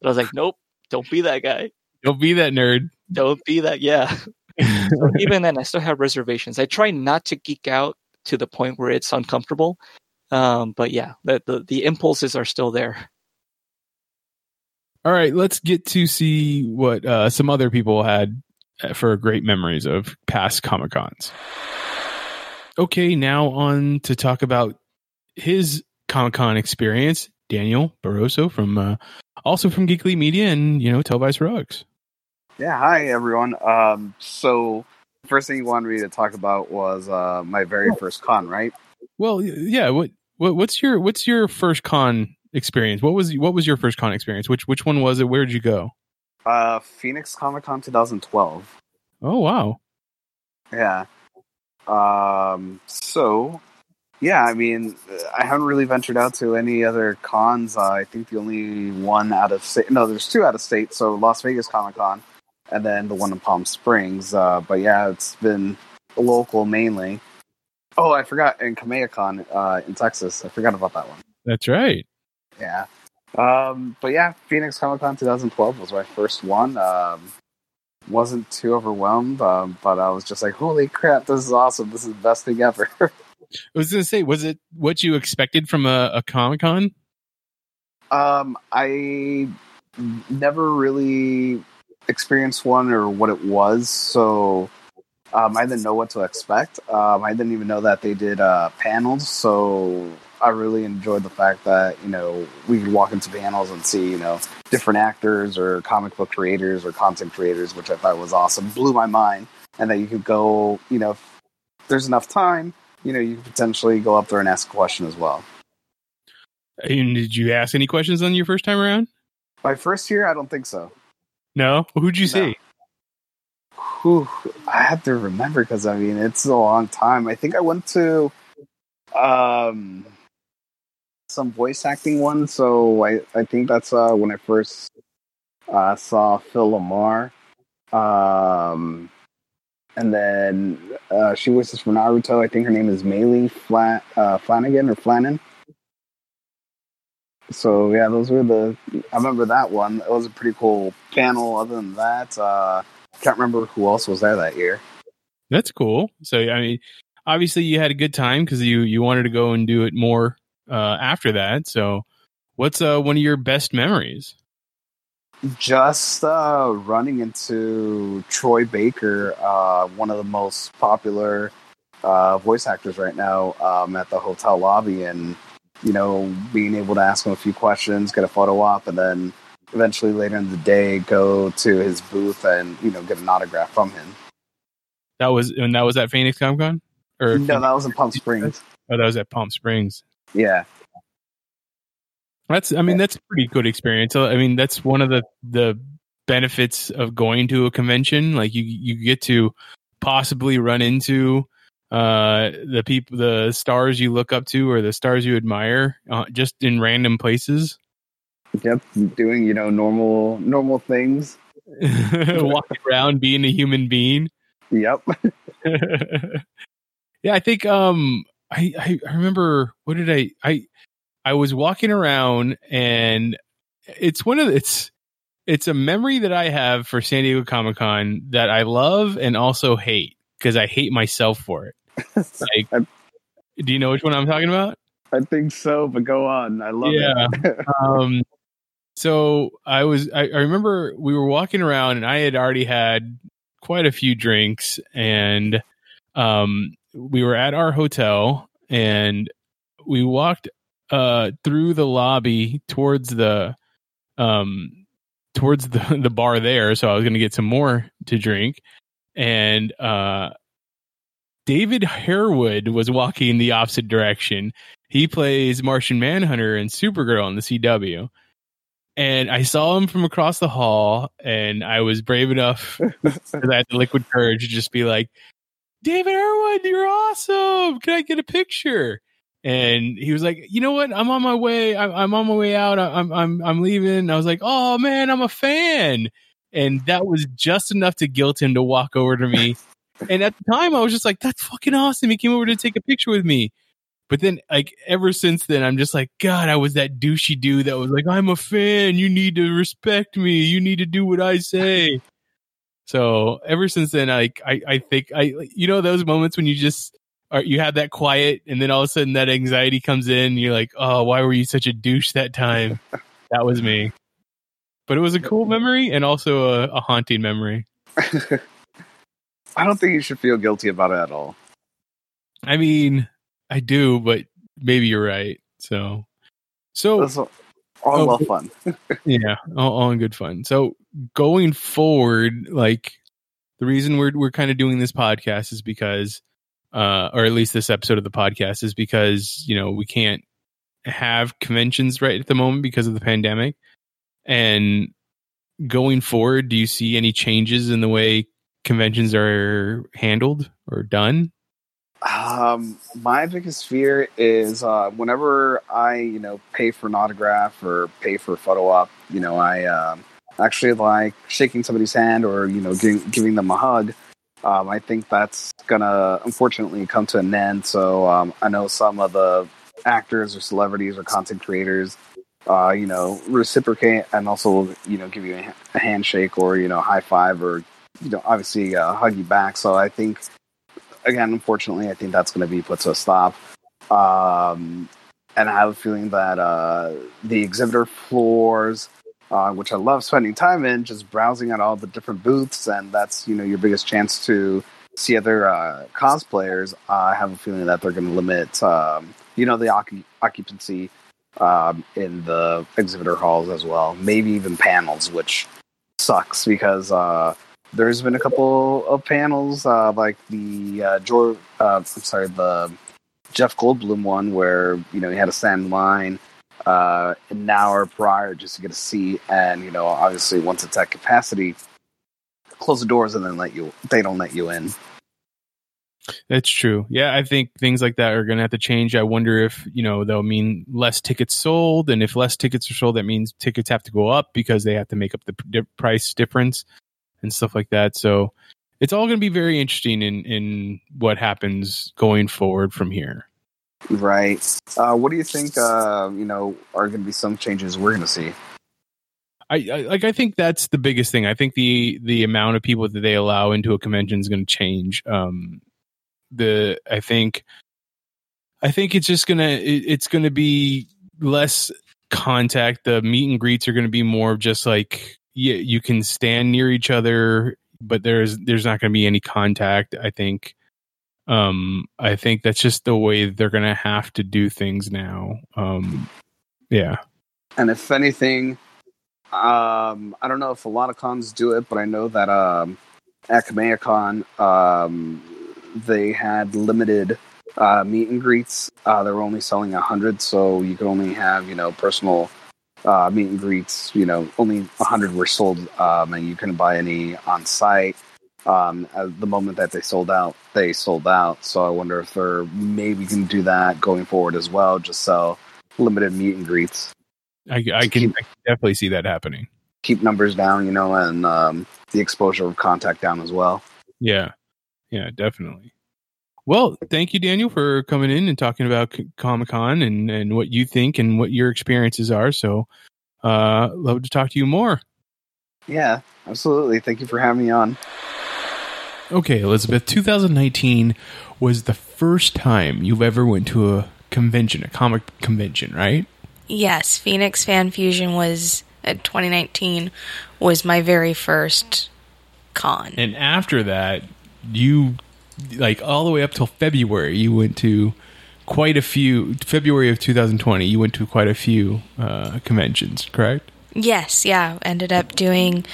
But I was like, nope, don't be that guy. Don't be that nerd. Don't be that. Yeah. So even then, I still have reservations. I try not to geek out to the point where it's uncomfortable. Um, but yeah, the, the the impulses are still there. All right, let's get to see what uh, some other people had uh, for great memories of past Comic Cons. Okay, now on to talk about his Comic Con experience. Daniel Barroso from uh, also from Geekly Media and you know Telvice Rugs. Yeah, hi everyone. Um, so first thing you wanted me to talk about was uh, my very first con, right? Well, yeah. What, what what's your what's your first con experience? What was what was your first con experience? Which which one was it? Where did you go? Uh, Phoenix Comic Con 2012. Oh wow. Yeah. Um, so yeah, I mean, I haven't really ventured out to any other cons. Uh, I think the only one out of state, no, there's two out of state. So Las Vegas Comic Con, and then the one in Palm Springs. Uh, but yeah, it's been local mainly. Oh, I forgot, in Kamea uh, in Texas. I forgot about that one. That's right. Yeah. Um, but yeah, Phoenix Comic Con 2012 was my first one. Um, wasn't too overwhelmed, um, but I was just like, holy crap, this is awesome. This is the best thing ever. I was gonna say, was it what you expected from a, a Comic Con? um, I never really experienced one or what it was, so um, I didn't know what to expect. Um, I didn't even know that they did uh, panels, so I really enjoyed the fact that you know we could walk into panels and see you know different actors or comic book creators or content creators, which I thought was awesome. Blew my mind, and that you could go, you know, if there's enough time, you know, you could potentially go up there and ask a question as well. And did you ask any questions on your first time around? My first year, I don't think so. No. Who'd you No. see? Whew, I have to remember because I mean it's a long time. I think I went to um some voice acting one, so I I think that's uh when I first uh saw Phil LaMarr. Um and then uh she voices for Naruto. I think her name is Maile Flat uh Flanagan or Flannan. So yeah, those were the I remember that one. It was a pretty cool panel. Other than that, uh can't remember who else was there that year. That's cool. So I mean, obviously you had a good time because you you wanted to go and do it more uh, after that. So, what's uh, one of your best memories? Just uh, running into Troy Baker, uh, one of the most popular uh, voice actors right now um, at the hotel lobby, and you know, being able to ask him a few questions, get a photo op, and then eventually later in the day go to his booth and you know get an autograph from him. That was and that was at Phoenix Comic Con, or No, that was in Palm Springs. oh, that was at Palm Springs. Yeah, That's I mean that's a pretty good experience. I mean that's one of the the benefits of going to a convention. Like you you get to possibly run into uh the people the stars you look up to or the stars you admire uh, just in random places. Yep, doing you know normal normal things. Walking around being a human being. Yep. yeah, I think um I, I remember what did I I I was walking around and it's one of the, it's it's a memory that I have for San Diego Comic Con that I love and also hate because I hate myself for it. Like, do you know which one I'm talking about? I think so, but go on. I love Yeah. it. um so i was I, I remember we were walking around and i had already had quite a few drinks and um we were at our hotel and we walked uh through the lobby towards the um towards the the bar there so i was going to get some more to drink and uh david harewood was walking the opposite direction he plays Martian Manhunter and Supergirl on the CW. And I saw him from across the hall, and I was brave enough because I had the liquid courage to just be like, David Irwin, you're awesome. Can I get a picture? And he was like, you know what? I'm on my way. I'm, I'm on my way out. I'm, I'm, I'm leaving. And I was like, oh man, I'm a fan. And that was just enough to guilt him to walk over to me. and at the time, I was just like, that's fucking awesome. He came over to take a picture with me. But then, like, ever since then, I'm just like, God, I was that douchey dude that was like, I'm a fan. You need to respect me. You need to do what I say. So ever since then, like, I, I think I, you know, those moments when you just are, you have that quiet and then all of a sudden that anxiety comes in. And you're like, oh, why were you such a douche that time? that was me. But it was a cool memory and also a, a haunting memory. I don't think you should feel guilty about it at all. I mean, I do, but maybe you're right. So, so That's all, all Oh, well fun. yeah, all, all in good fun. So going forward, like the reason we're we're kind of doing this podcast is because, uh, or at least this episode of the podcast is because you know we can't have conventions right at the moment because of the pandemic. And going forward, do you see any changes in the way conventions are handled or done? Um, my biggest fear is uh, whenever I, you know, pay for an autograph or pay for a photo op, you know, I um, actually like shaking somebody's hand or you know giving, giving them a hug. Um, I think that's gonna unfortunately come to an end. So um, I know some of the actors or celebrities or content creators, uh, you know, reciprocate and also you know give you a, handshake or you know high five or you know obviously uh, hug you back. So I think again, unfortunately, I think that's going to be put to a stop. Um, and I have a feeling that uh, the exhibitor floors, uh, which I love spending time in, just browsing at all the different booths, and that's you know your biggest chance to see other uh, cosplayers. I have a feeling that they're going to limit, um, you know, the occu- occupancy um, in the exhibitor halls as well. Maybe even panels, which sucks because uh, there's been a couple of panels, uh, like the uh, George, uh, I'm sorry, the Jeff Goldblum one, where you know he had to stand line uh, an hour prior just to get a seat, and you know obviously once it's at capacity, close the doors and then let you. They don't let you in. That's true. Yeah, I think things like that are going to have to change. I wonder if, you know, they'll mean less tickets sold. And if less tickets are sold, that means tickets have to go up because they have to make up the price difference and stuff like that. So it's all going to be very interesting in, in what happens going forward from here. Right. Uh, what do you think? Uh, you know, are going to be some changes we're going to see? I, I like. I think that's the biggest thing. I think the the amount of people that they allow into a convention is going to change. Um, the I think, I think it's just gonna it, it's gonna be less contact. The meet and greets are going to be more of just like yeah, you can stand near each other, but there's there's not going to be any contact. I think. Um, I think that's just the way they're going to have to do things now. Um, yeah. And if anything, um, I don't know if a lot of cons do it, but I know that um, at um, they had limited uh, meet and greets. Uh, they were only selling a hundred, so you could only have you know personal uh, meet and greets. You know, only a hundred were sold, um, and you couldn't buy any on site. Um, at the moment that they sold out, they sold out. So I wonder if they're maybe can do that going forward as well. Just sell limited meet and greets, I, I can I can definitely see that happening. keep numbers down, you know, and um, the exposure of contact down as well. Yeah. Yeah, definitely. Well, thank you, Daniel, for coming in and talking about Comic Con and, and what you think and what your experiences are. So, uh, love to talk to you more. Yeah, absolutely. Thank you for having me on. Okay, Elizabeth, 2019 was the first time you've ever went to a convention, a comic convention, right? Yes, Phoenix Fan Fusion was uh, 2019 was my very first con. And after that, you like all the way up till February, you went to quite a few. February of 2020, you went to quite a few uh, conventions, correct? Yes, yeah, ended up doing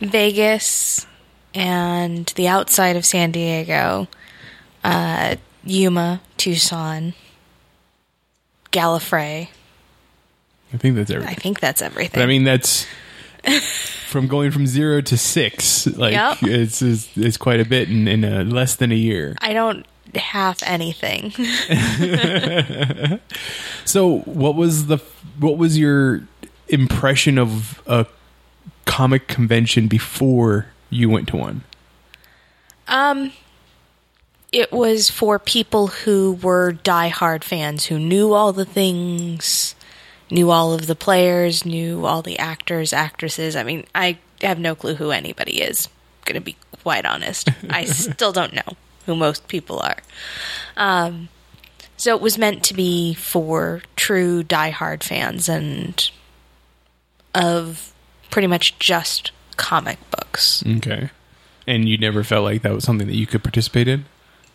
Vegas and the outside of San Diego, uh, Yuma, Tucson, Gallifrey. I think that's everything. I think that's everything. But I mean, that's from going from zero to six. Like Yep. it's, it's it's quite a bit in, in a, less than a year. I don't have anything. So, what was the what was your impression of a comic convention before you went to one? Um, it was for people who were diehard fans who knew all the things, knew all of the players, knew all the actors, actresses. I mean, I have no clue who anybody is. Going to be quite honest, I still don't know who most people are. Um, so it was meant to be for true diehard fans and of pretty much just comic books. Okay, and you never felt like that was something that you could participate in.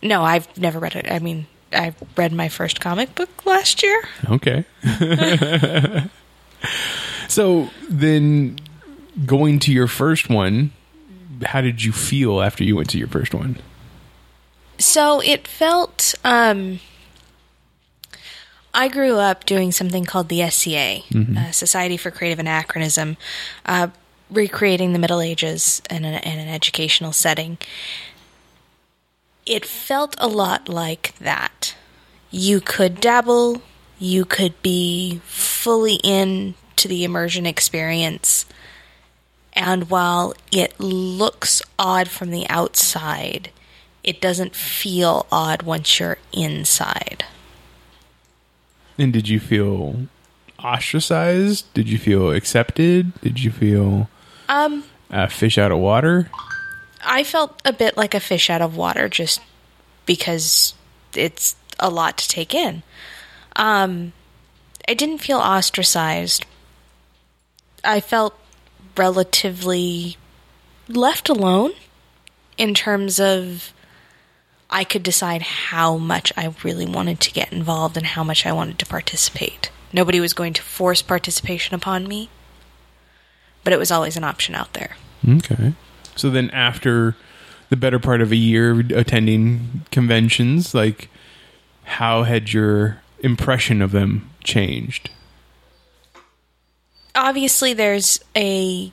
No, I've never read it. I mean, I read my first comic book last year. Okay. so then, going to your first one, how did you feel after you went to your first one? So it felt um I grew up doing something called the SCA, uh, Society for Creative Anachronism, uh, recreating the Middle Ages in an, in an educational setting. It felt a lot like that. You could dabble, you could be fully in to the immersion experience. And while it looks odd from the outside, it doesn't feel odd once you're inside. And did you feel ostracized? Did you feel accepted? Did you feel Um, a fish out of water? I felt a bit like a fish out of water just because it's a lot to take in. Um, I didn't feel ostracized. I felt relatively left alone in terms of I could decide how much I really wanted to get involved and how much I wanted to participate. Nobody was going to force participation upon me, but it was always an option out there. Okay. So then, after the better part of a year attending conventions, like, how had your impression of them changed? obviously there's a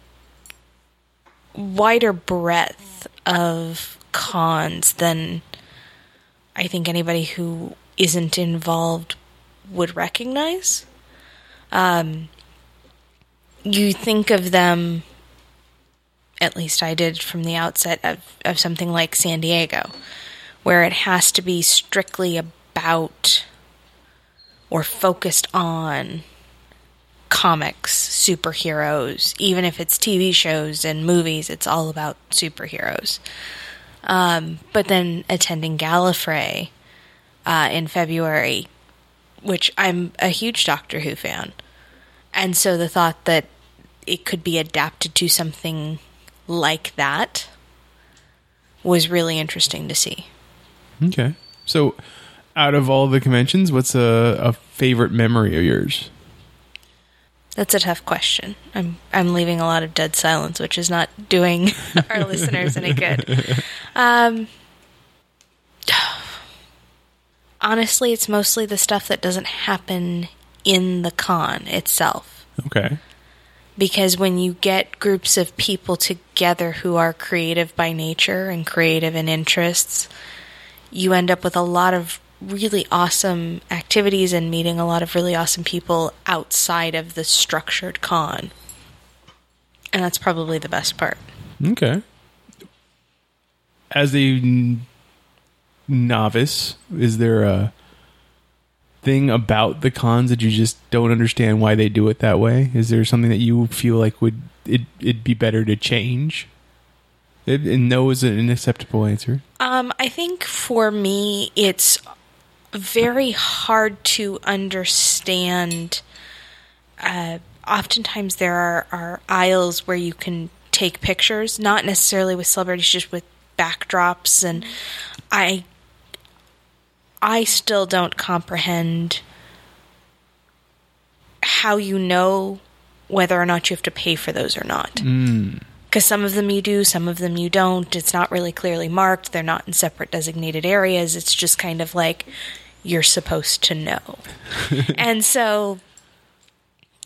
wider breadth of cons than I think anybody who isn't involved would recognize. Um, you think of them, at least I did from the outset, of, of something like San Diego, where it has to be strictly about or focused on comics, superheroes, even if it's TV shows and movies, it's all about superheroes. Um, but then attending Gallifrey uh, in February, which I'm a huge Doctor Who fan. And so the thought that it could be adapted to something like that was really interesting to see. Okay. So, out of all the conventions, what's a, a favorite memory of yours? That's a tough question. I'm I'm leaving a lot of dead silence, which is not doing our listeners any good. Um, honestly, it's mostly the stuff that doesn't happen in the con itself. Okay. Because when you get groups of people together who are creative by nature and creative in interests, you end up with a lot of really awesome activities and meeting a lot of really awesome people outside of the structured con. And that's probably the best part. Okay. As a novice, is there a thing about the cons that you just don't understand why they do it that way? Is there something that you feel like would it it'd be better to change? It, and no is an acceptable answer. Um, I think for me, it's very hard to understand. Uh, oftentimes, there are, are aisles where you can take pictures, not necessarily with celebrities, just with backdrops, and I, I still don't comprehend how you know whether or not you have to pay for those or not Mm. because some of them you do, some of them you don't. It's not really clearly marked. They're not in separate designated areas. It's just kind of like you're supposed to know. and so,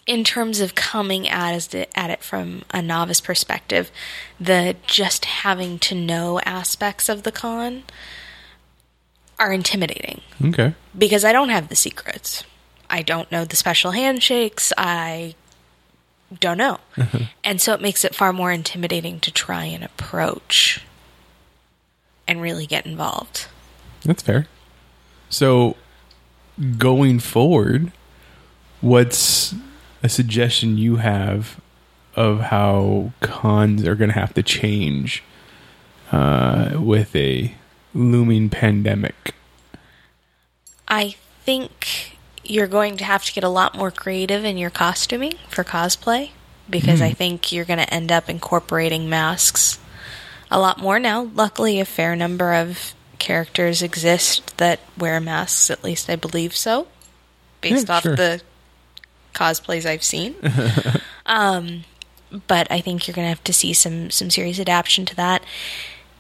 in terms of coming at it, at it from a novice perspective, the just having to know aspects of the con are intimidating Okay. because I don't have the secrets. I don't know the special handshakes. I don't know. and so it makes it far more intimidating to try and approach and really get involved. That's fair. So, going forward, what's a suggestion you have of how cons are going to have to change uh, with a looming pandemic? I think you're going to have to get a lot more creative in your costuming for cosplay because I think you're going to end up incorporating masks a lot more now. Luckily, a fair number of characters exist that wear masks, at least I believe so, based Yeah, off sure. the cosplays I've seen. um, but I think you're going to have to see some some serious adaptation to that.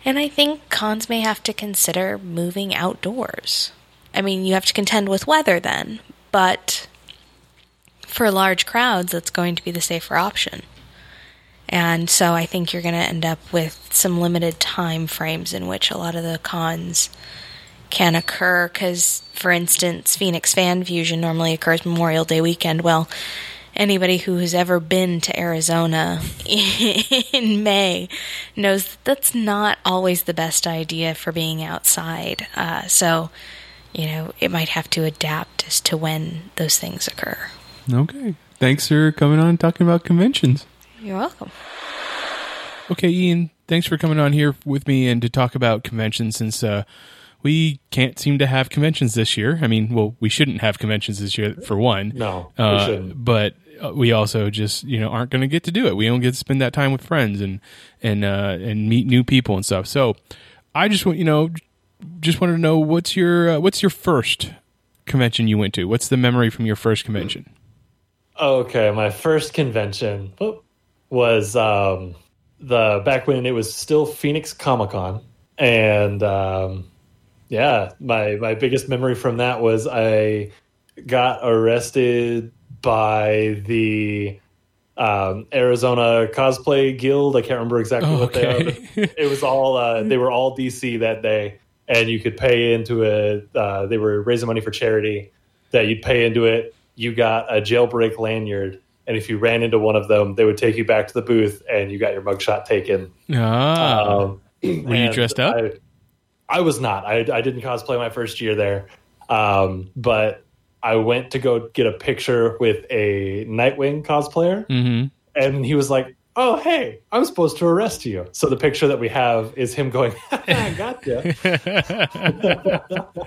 And I think cons may have to consider moving outdoors. I mean, you have to contend with weather then, but for large crowds, that's going to be the safer option. And so I think you're going to end up with some limited time frames in which a lot of the cons can occur. Because, for instance, Phoenix Fan Fusion normally occurs Memorial Day weekend. Well, anybody who has ever been to Arizona in May knows that that's not always the best idea for being outside. Uh, so, you know, it might have to adapt as to when those things occur. Okay. Thanks for coming on and talking about conventions. You're welcome. Okay, Ian, thanks for coming on here with me and to talk about conventions since uh, we can't seem to have conventions this year. I mean, well, we shouldn't have conventions this year for one. No, we uh, shouldn't. But we also just you know aren't going to get to do it. We don't get to spend that time with friends and and uh, and meet new people and stuff. So I just want you know just wanted to know what's your uh, what's your first convention you went to? What's the memory from your first convention? Okay, my first convention was um, the back when it was still Phoenix Comic Con, and um, yeah, my my biggest memory from that was I got arrested by the um, Arizona Cosplay Guild. I can't remember exactly what they are. It was all uh, they were all DC that day, and you could pay into it. Uh, they were raising money for charity. That you'd pay into it. You got a jailbreak lanyard, and if you ran into one of them, they would take you back to the booth, and you got your mugshot taken. Ah, Um, were you dressed up? I, I was not. I, I didn't cosplay my first year there, um, but I went to go get a picture with a Nightwing cosplayer, hmm and he was like, "Oh, hey, I'm supposed to arrest you." So the picture that we have is him going, "I gotcha."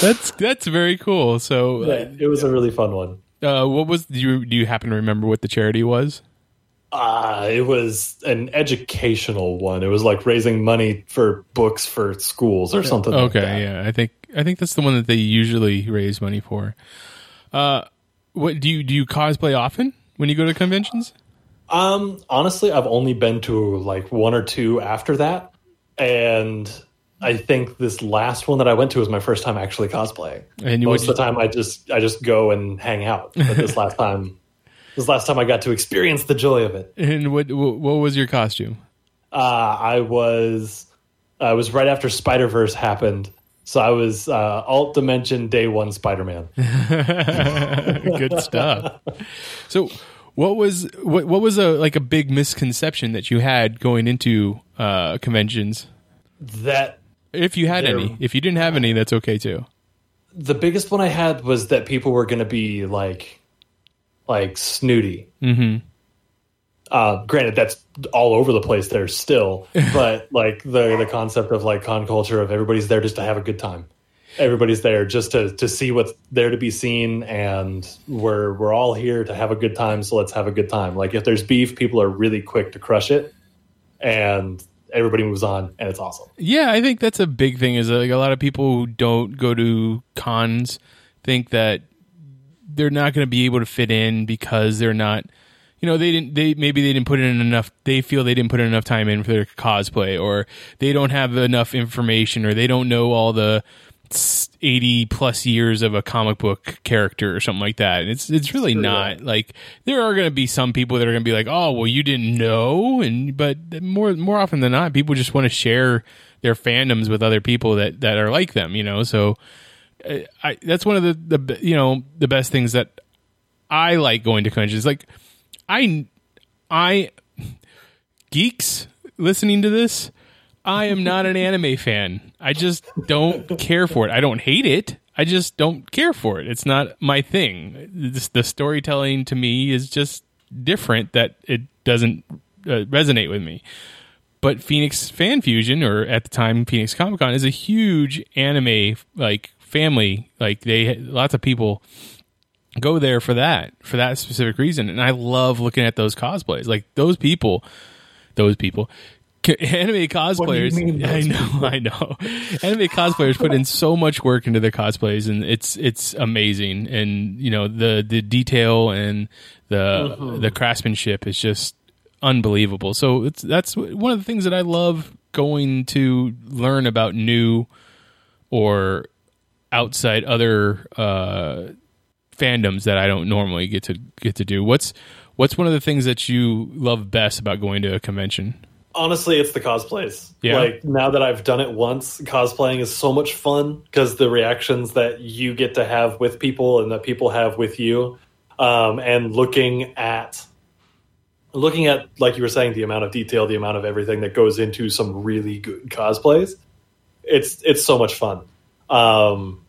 that's that's very cool. So, Yeah, it was a really fun one. uh, what was do you do you happen to remember what the charity was? Uh, it was an educational one. It was like raising money for books for schools or something. like Okay, that. yeah, I think I think that's the one that they usually raise money for. Uh, what do you do? You cosplay often when you go to conventions? Um, honestly, I've only been to like one or two after that, and I think this last one that I went to was my first time actually cosplaying. And you- most of the time, I just I just go and hang out. But this last time, this last time, I got to experience the joy of it. And what what, what was your costume? Uh, I was I was right after Spider Verse happened, so I was uh, Alt Dimension Day One Spider Man. Good stuff. So, what was what what was a like a big misconception that you had going into uh, conventions? That If you had any, if you didn't have any, that's okay too. the biggest one I had was that people were going to be like like snooty. Mm-hmm. Uh, granted, that's all over the place there still, but like the the concept of like con culture of everybody's there just to have a good time. Everybody's there just to to see what's there to be seen, and we're we're all here to have a good time. So let's have a good time. Like if there's beef, people are really quick to crush it, and everybody moves on, and it's awesome. Yeah, I think that's a big thing. Is like a lot of people who don't go to cons think that they're not going to be able to fit in because they're not. You know, they didn't. They maybe they didn't put in enough. They feel they didn't put in enough time in for their cosplay, or they don't have enough information, or they don't know all the eighty plus years of a comic book character or something like that. And it's it's really True, not like there are going to be some people that are going to be like, oh, well, you didn't know, and but more more often than not, people just want to share their fandoms with other people that that are like them. You know, so. uh, I, that's one of the, the you know the best things that I like going to conventions. Like I I geeks listening to this, I am not an anime fan. I just don't care for it. I don't hate it. I just don't care for it. It's not my thing. The storytelling to me is just different that it doesn't uh, resonate with me. But Phoenix Fan Fusion, or at the time Phoenix Comic Con, is a huge anime like family. Like they, lots of people go there for that for that specific reason. And i love looking at those cosplays. Like those people those people anime cosplayers i know i know. Anime cosplayers put in so much work into their cosplays and it's it's amazing. And you know the the detail and the the craftsmanship is just unbelievable. So it's that's one of the things that i love going to learn about new or outside other uh fandoms that I don't normally get to get to do. What's what's one of the things that you love best about going to a convention? Honestly, it's the cosplays. Yeah. Like now that I've done it once, cosplaying is so much fun because the reactions that you get to have with people and that people have with you, um, and looking at looking at like you were saying the amount of detail, the amount of everything that goes into some really good cosplays. It's it's so much fun. Um,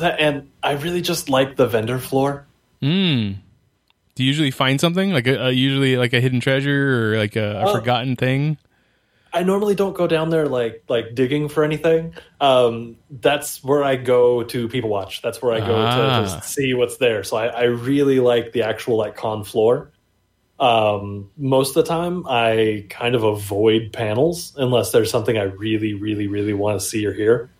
that, and I really just like the vendor floor. Mm. Do you usually find something like a, a usually like a hidden treasure or like a, a Uh, forgotten thing? I normally don't go down there like like digging for anything. Um, that's where I go to people watch. That's where I go Ah. to just see what's there. So I, I really like the actual like con floor. Um, most of the time, I kind of avoid panels unless there's something I really, really, really want to see or hear.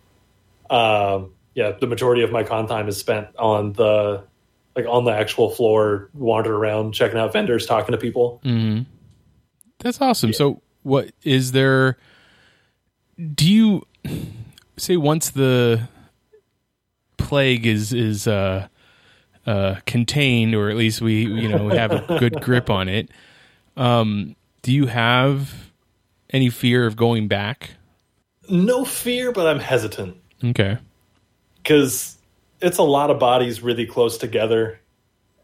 Um, yeah, the majority of my con time is spent on the like on the actual floor, wandering around, checking out vendors, talking to people. hmm That's awesome. So, what is there? Do you say once the plague is is uh, uh, contained, or at least we you know we have a good grip on it? Um, do you have any fear of going back? No fear, but I'm hesitant. Okay. Because it's a lot of bodies really close together,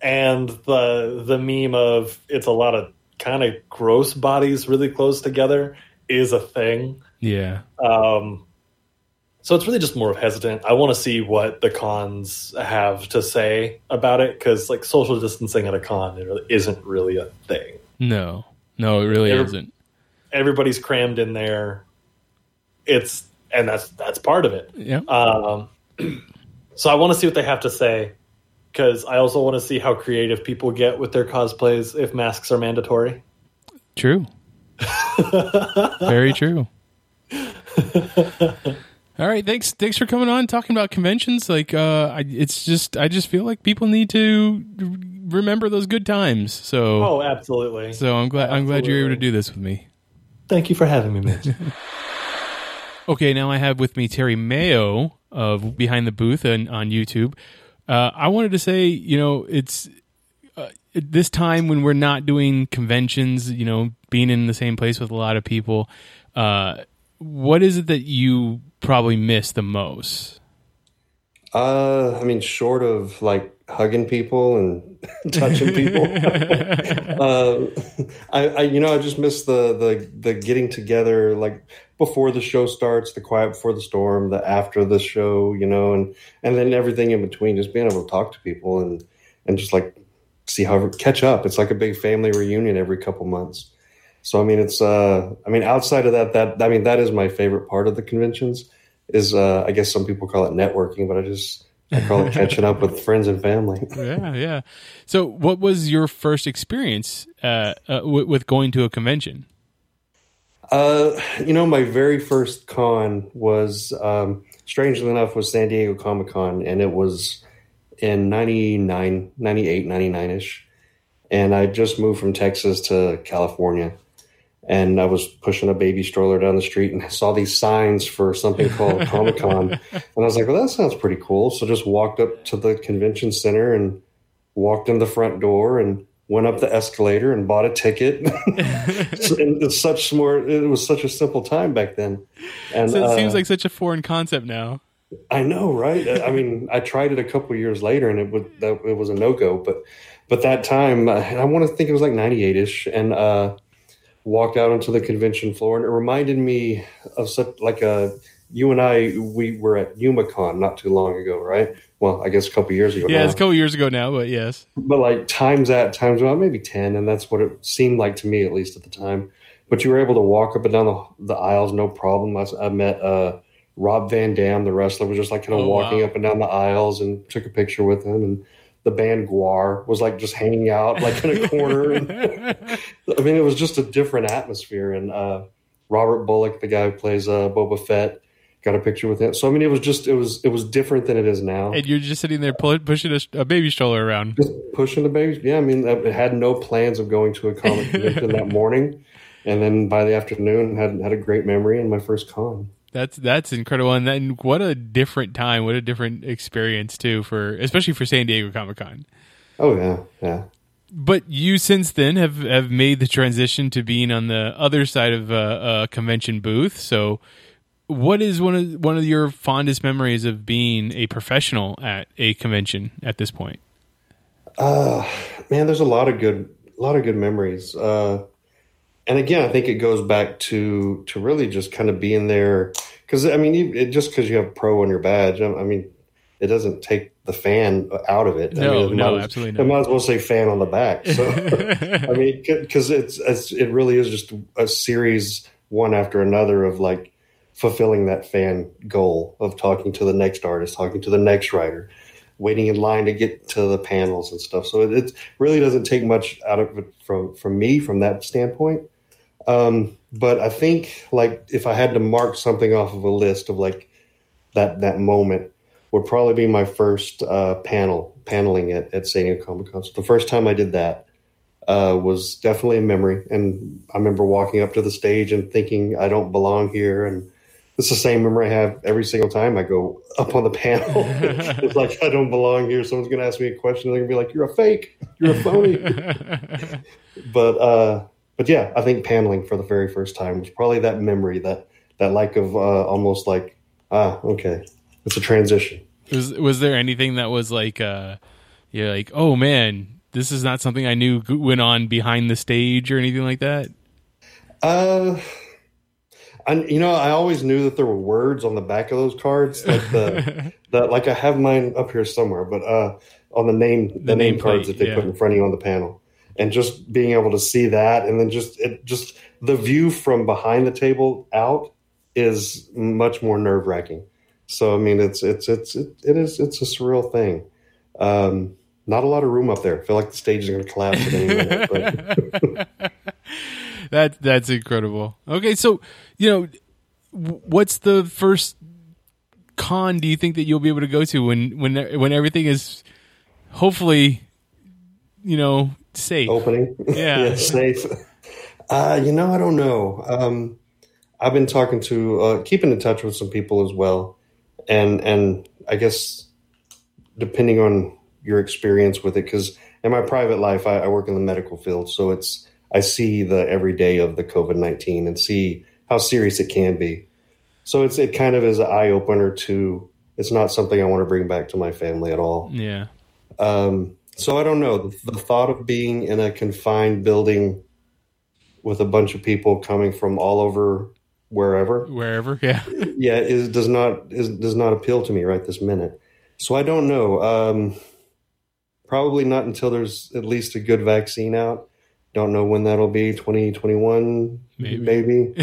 and the the meme of it's a lot of kind of gross bodies really close together is a thing. Yeah. Um, so it's really just more of hesitant. I want to see what the cons have to say about it because like social distancing at a con it really isn't really a thing. No. No, it really Every- isn't. Everybody's crammed in there. It's and that's that's part of it. Yeah. Um, so I want to see what they have to say, because I also want to see how creative people get with their cosplays if masks are mandatory. True. Very true. All right, thanks. Thanks for coming on, talking about conventions. Like, uh, I, it's just, I just feel like people need to remember those good times. So, Oh, absolutely. so I'm glad, I'm glad you're able to do this with me. Thank you for having me, Mitch. Okay, now I have with me Terry Mayo of Behind the Booth and on YouTube. Uh, I wanted to say, you know, it's uh, this time when we're not doing conventions, you know, being in the same place with a lot of people. Uh, what is it that you probably miss the most? Uh, I mean, short of like hugging people and touching people, uh, I, I, you know, I just miss the the the getting together like before the show starts, the quiet before the storm, the after the show, you know, and and then everything in between. Just being able to talk to people and and just like see how catch up. It's like a big family reunion every couple months. So I mean, it's uh, I mean, outside of that, that I mean, that is my favorite part of the conventions. Is uh, I guess some people call it networking, but I just I call it catching up with friends and family. yeah, yeah. So, what was your first experience uh, uh, w- with going to a convention? Uh, you know, my very first con was, um, strangely enough, was San Diego Comic Con, and it was in 99, 98, 99 ish. And I just moved from Texas to California. And I was pushing a baby stroller down the street and I saw these signs for something called Comic Con. And I was like, well, that sounds pretty cool. So just walked up to the convention center and walked in the front door and went up the escalator and bought a ticket. and such more. It was such a simple time back then. And So it uh, seems like such a foreign concept now. I know, right? I mean, I tried it a couple years later, and it was that it was a no go. But but that time, uh, I want to think it was like ninety eight ish, and uh, walked out onto the convention floor, and it reminded me of such like a. You and I, we were at UmaCon not too long ago, right? Well, I guess a couple years ago. Yeah, now it's a couple years ago now, but yes. but like times at times well maybe 10 and that's what it seemed like to me at least at the time but you were able to walk up and down the, the aisles no problem i, I met uh, rob van dam the wrestler was just like kind of Oh, walking wow. up and down the aisles and took a picture with him and the band guar was like just hanging out like in a corner and, i mean it was just a different atmosphere and uh, robert bulloch the guy who plays uh, boba fett got a picture with him so i mean it was just it was it was different than it is now And you're just sitting there pull, pushing a, a baby stroller around. just pushing the baby. Yeah, I mean, I had no plans of going to a comic convention that morning, and then by the afternoon had had a great memory and my first con. That's that's incredible, and then what a different time, what a different experience too for especially for San Diego Comic Con. Oh yeah, yeah. But you since then have have made the transition to being on the other side of a, a convention booth. So, what is one of one of your fondest memories of being a professional at a convention at this point? Uh, man, there's a lot of good, a lot of good memories. Uh, and again, I think it goes back to to really just kind of being there because I mean, you, it, just because you have pro on your badge, I, I mean, it doesn't take the fan out of it. I No, mean, it no, might, absolutely I might as well say fan on the back. So, I mean, because it's, it's it really is just a series one after another of like fulfilling that fan goal of talking to the next artist, talking to the next writer, waiting in line to get to the panels and stuff. So it, it really doesn't take much out of it from from me from that standpoint. Um, but I think like if I had to mark something off of a list of like that that moment would probably be my first uh, panel paneling at, at San Diego Comic Con. So the first time I did that uh, was definitely a memory. And I remember walking up to the stage and thinking I don't belong here. And it's the same memory I have every single time I go up on the panel. it's like I don't belong here. Someone's going to ask me a question. They're going to be like, "You're a fake. You're a phony." but uh, but yeah, I think paneling for the very first time was probably that memory that that like of uh, almost like ah okay, it's a transition. Was was there anything that was like, uh, you're like, oh man, this is not something I knew went on behind the stage or anything like that? Uh, and you know, I always knew that there were words on the back of those cards, like the the like I have mine up here somewhere, but uh, on the name the, The name nameplate, cards that they yeah. put in front of you on the panel, and just being able to see that, and then just it just the view from behind the table out is much more nerve wracking. So I mean, it's it's it's it, it is it's a surreal thing. Um, not a lot of room up there. I feel like the stage is going to collapse at any minute. That that's incredible. Okay, so you know, what's the first con do you think that you'll be able to go to when when when everything is hopefully, you know, safe? opening, Yeah. safe. Uh, you know, I don't know. Um, I've been talking to, uh, keeping in touch with some people as well, and and I guess depending on your experience with it, because in my private life, I, I work in the medical field, so it's I see the everyday of the COVID nineteen and see how serious it can be. So it's it kind of is an eye opener to. It's not something I want to bring back to my family at all. Yeah. Um, so I don't know. The, the thought of being in a confined building with a bunch of people coming from all over wherever, Wherever, yeah. yeah, is does not is does not appeal to me right this minute. So I don't know. Um, probably not until there's at least a good vaccine out. Don't know when that'll be. Twenty twenty one, Maybe. maybe.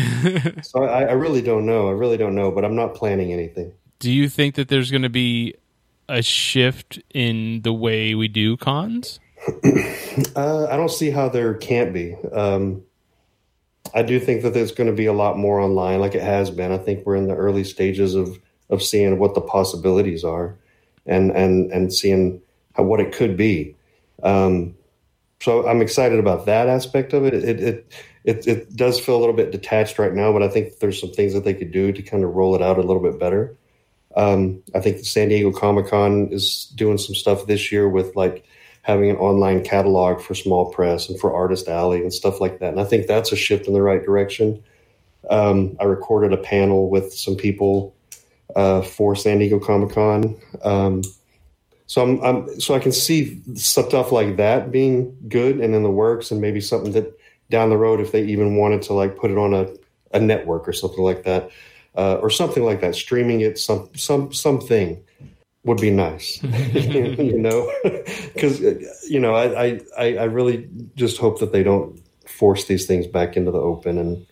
so I, I really don't know. I really don't know. But I'm not planning anything. Do you think that there's going to be a shift in the way we do cons? Uh, I don't see how there can't be. Um, I do think that there's going to be a lot more online, like it has been. I think we're in the early stages of of seeing what the possibilities are, and and and seeing how, what it could be. Um, so I'm excited about that aspect of it. It, it it it does feel a little bit detached right now, but I think there's some things that they could do to kind of roll it out a little bit better. Um, I think the San Diego Comic Con is doing some stuff this year with like having an online catalog for small press and for Artist Alley and stuff like that. And I think that's a shift in the right direction. Um, I recorded a panel with some people uh, for San Diego Comic Con. Um, so I'm, I'm so I can see stuff like that being good and in the works, and maybe something that down the road, if they even wanted to like put it on a, a network or something like that, uh, or something like that, streaming it some some something would be nice, you know, because you know I, I I really just hope that they don't force these things back into the open, and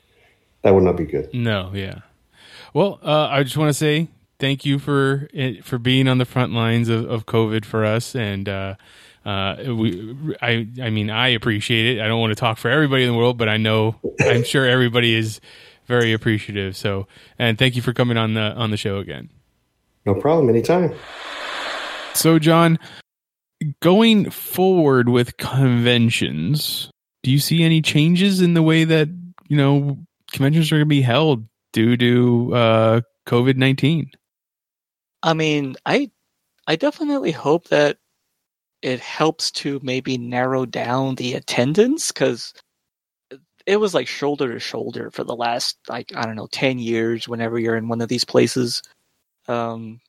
that would not be good. No, yeah. Well, uh, I just want to say thank you for for being on the front lines of, of COVID for us, and uh, uh, we, I, I mean, I appreciate it. I don't want to talk for everybody in the world, but I know, I'm sure everybody is very appreciative. So, and thank you for coming on the on the show again. No problem, anytime. So, John, going forward with conventions, do you see any changes in the way that you know conventions are going to be held due to uh, COVID nineteen? I mean, I I definitely hope that it helps to maybe narrow down the attendance because it was like shoulder to shoulder for the last like I don't know ten years. Whenever you're in one of these places, um,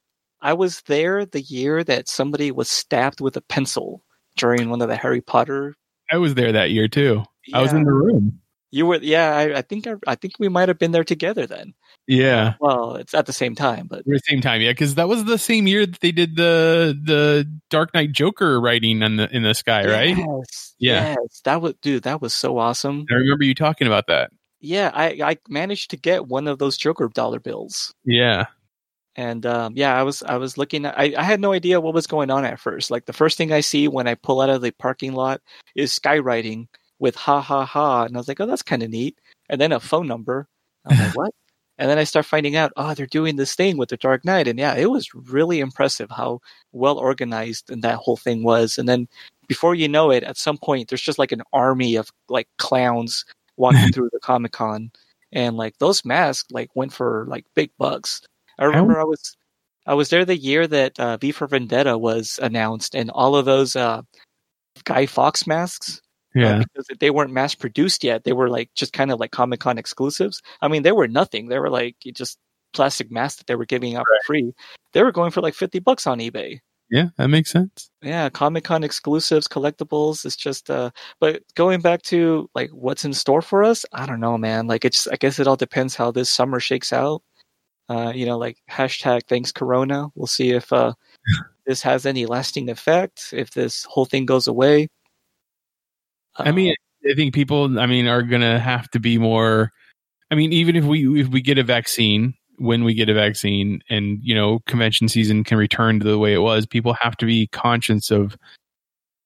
I was there the year that somebody was stabbed with a pencil during one of the Harry Potter. I was there that year too. I was in the room. You were, yeah. I, I think I, I think we might have been there together then. Yeah, Well, it's at the same time, but We're the same time. Yeah, because that was the same year that they did the the Dark Knight Joker writing in the in the sky, right? Yes, Yeah. yes, that was dude. That was so awesome. I remember you talking about that. Yeah, I I managed to get one of those Joker dollar bills. Yeah, and um, yeah, I was I was looking at I, I had no idea what was going on at first. Like the first thing I see when I pull out of the parking lot is skywriting with ha ha ha, and I was like, oh, that's kind of neat. And then a phone number. I was like, what? And then I start finding out, oh, they're doing this thing with the Dark Knight, and yeah, it was really impressive how well organized and that whole thing was. And then before you know it, at some point, there's just like an army of like clowns walking through the Comic Con, and like those masks like went for like big bucks. I remember I was I was there the year that uh, V for Vendetta was announced, and all of those uh, Guy Fawkes masks. Uh, yeah. because they weren't mass produced yet. They were like just kind of like Comic Con exclusives. I mean, they were nothing. They were like just plastic masks that they were giving out for free. They were going for like fifty bucks on eBay. yeah, that makes sense. Yeah, Comic Con exclusives, collectibles. It's just uh but going back to like what's in store for us, I don't know, man. Like it's I guess it all depends how this summer shakes out. Uh, you know, like hashtag thanks Corona. We'll see if uh this has any lasting effect, if this whole thing goes away. I mean, I think people, I mean, are gonna have to be more. I mean, even if we if we get a vaccine, when we get a vaccine, and you know, convention season can return to the way it was, people have to be conscious of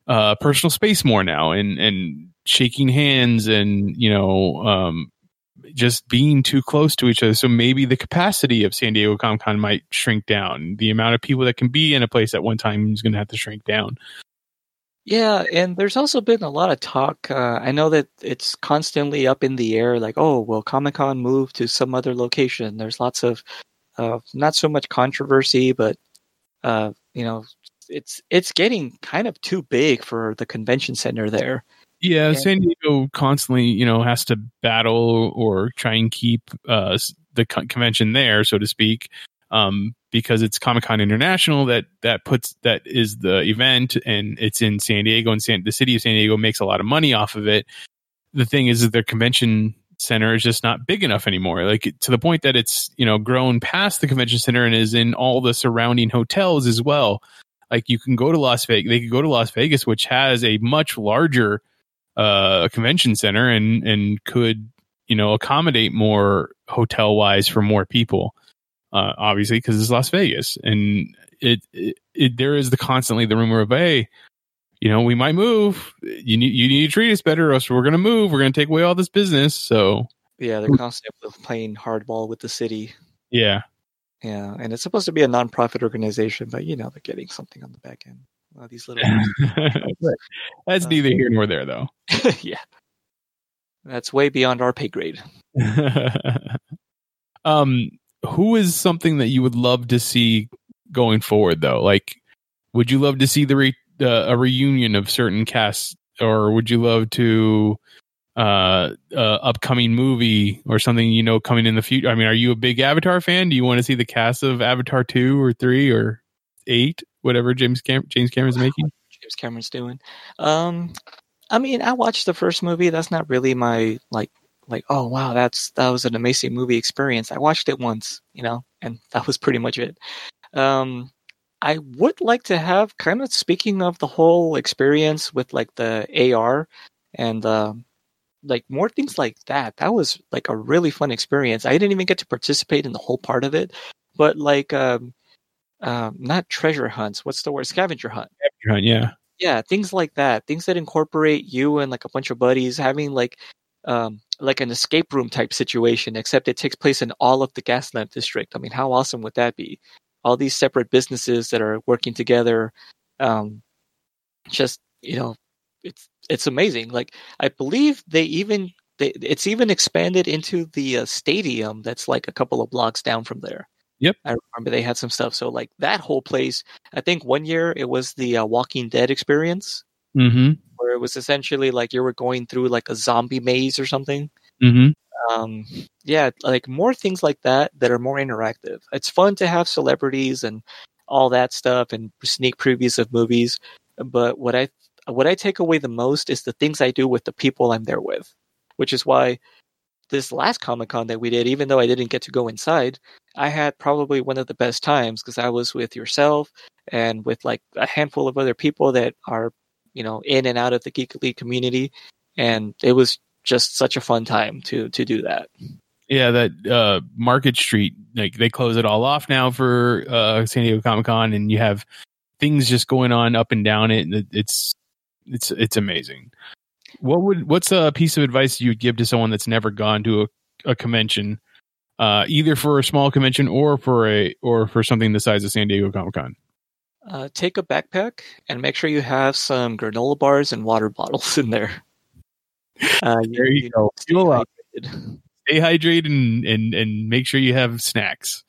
uh, personal space more now and and shaking hands and you know um, just being too close to each other. So maybe the capacity of San Diego Comic Con might shrink down. The amount of people that can be in a place at one time is going to have to shrink down. Yeah, and there's also been a lot of talk. Uh, I know that it's constantly up in the air, like, oh, will Comic Con move to some other location? There's lots of uh, not so much controversy, but uh, you know, it's it's getting kind of too big for the convention center there. Yeah, And- San Diego constantly, you know, has to battle or try and keep uh, the con- convention there, so to speak, um, because it's Comic Con International that that puts that is the event, and it's in San Diego, and San, the city of San Diego makes a lot of money off of it. The thing is that their convention center is just not big enough anymore, like to the point that it's you know grown past the convention center and is in all the surrounding hotels as well. Like you can go to Las Vegas, they could go to Las Vegas, which has a much larger uh, convention center and and could you know accommodate more hotel wise for more people. Uh, obviously, because it's Las Vegas, and it, it, it there is the constantly the rumor of hey, you know we might move. You need you need to treat us better, or else we're gonna move. We're gonna take away all this business. So Yeah, they're constantly playing hardball with the city. yeah, Yeah, and it's supposed to be a non-profit organization, but you know they're getting something on the back end. Well, these little, that's neither here nor there though. yeah, that's way beyond our pay grade. um, who is something that you would love to see going forward though? Like, would you love to see the re- uh, a reunion of certain casts, or would you love to uh, uh upcoming movie or something you know coming in the future? I mean, are you a big Avatar fan? Do you want to see the cast of Avatar two or three or eight, whatever James Cam- James Cameron's making? James Cameron's doing. Um, I mean, I watched the first movie. That's not really my like like oh wow that's that was an amazing movie experience. I watched it once, you know, and that was pretty much it. Um, I would like to have kind of speaking of the whole experience with like the AR and um like more things like that. That was like a really fun experience. I didn't even get to participate in the whole part of it, but like um, um not treasure hunts. What's the word? Scavenger hunt Yeah, yeah things like that things that incorporate you and like a bunch of buddies having like um like an escape room type situation except it takes place in all of the gaslamp district. I mean how awesome would that be? All these separate businesses that are working together um just you know it's it's amazing. Like i believe they even they, it's even expanded into the uh, stadium that's like a couple of blocks down from there. Yep. I remember they had some stuff. So like that whole place, I think one year it was the uh, Walking Dead experience, mm-hmm, where it was essentially like you were going through like a zombie maze or something. mm-hmm. Um, yeah, like more things like that that are more interactive. It's fun to have celebrities and all that stuff and sneak previews of movies. But what I what I take away the most is the things I do with the people I'm there with, which is why this last Comic Con that we did, even though I didn't get to go inside, I had probably one of the best times because I was with yourself and with like a handful of other people that are, you know, in and out of the Geek community, and it was just such a fun time to to do that. Yeah, that uh, Market Street, like they close it all off now for uh, San Diego Comic Con, and you have things just going on up and down it. and It's it's it's amazing. What would what's a piece of advice you would give to someone that's never gone to a, a convention, uh, either for a small convention or for a or for something the size of San Diego Comic Con? Uh, take a backpack and make sure you have some granola bars and water bottles in there. Uh, There you go. Fuel up. Stay hydrated and, and and make sure you have snacks.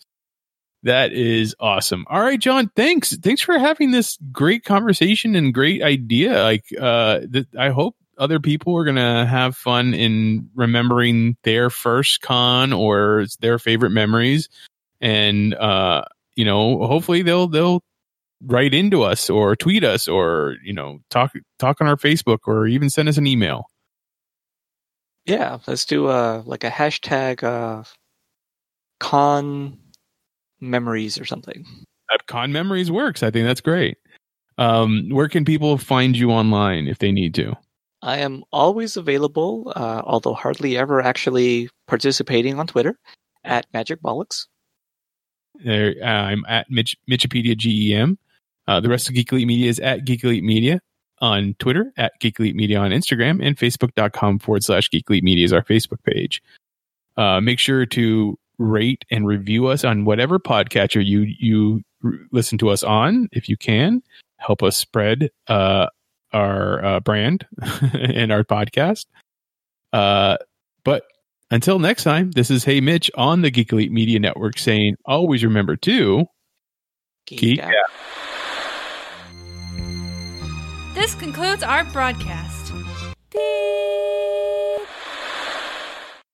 That is awesome. All right, John. Thanks. Thanks for having this great conversation and great idea. Like, uh, th- I hope other people are gonna have fun in remembering their first con or their favorite memories, and uh, you know, hopefully they'll they'll write into us or tweet us or you know talk talk on our Facebook or even send us an email. Yeah, let's do uh like a hashtag uh con memories or something. Con memories works. I think that's great. Um, where can people find you online if they need to? I am always available, uh, although hardly ever actually participating on Twitter at Magic Bollocks. There, uh, I'm at Mitch, Mitchipedia GEM. Uh, the rest of Geek Elite Media is at Geek Elite Media. on Twitter at Geek Elite Media on Instagram and Facebook.com forward slash Geek Elite Media is our Facebook page. Uh, make sure to rate and review us on whatever podcatcher you you listen to us on if you can. Help us spread uh, our uh, brand and our podcast. Uh, but until next time, this is Hey Mitch on the Geek Elite Media Network saying always remember to geek this concludes our broadcast. Beep.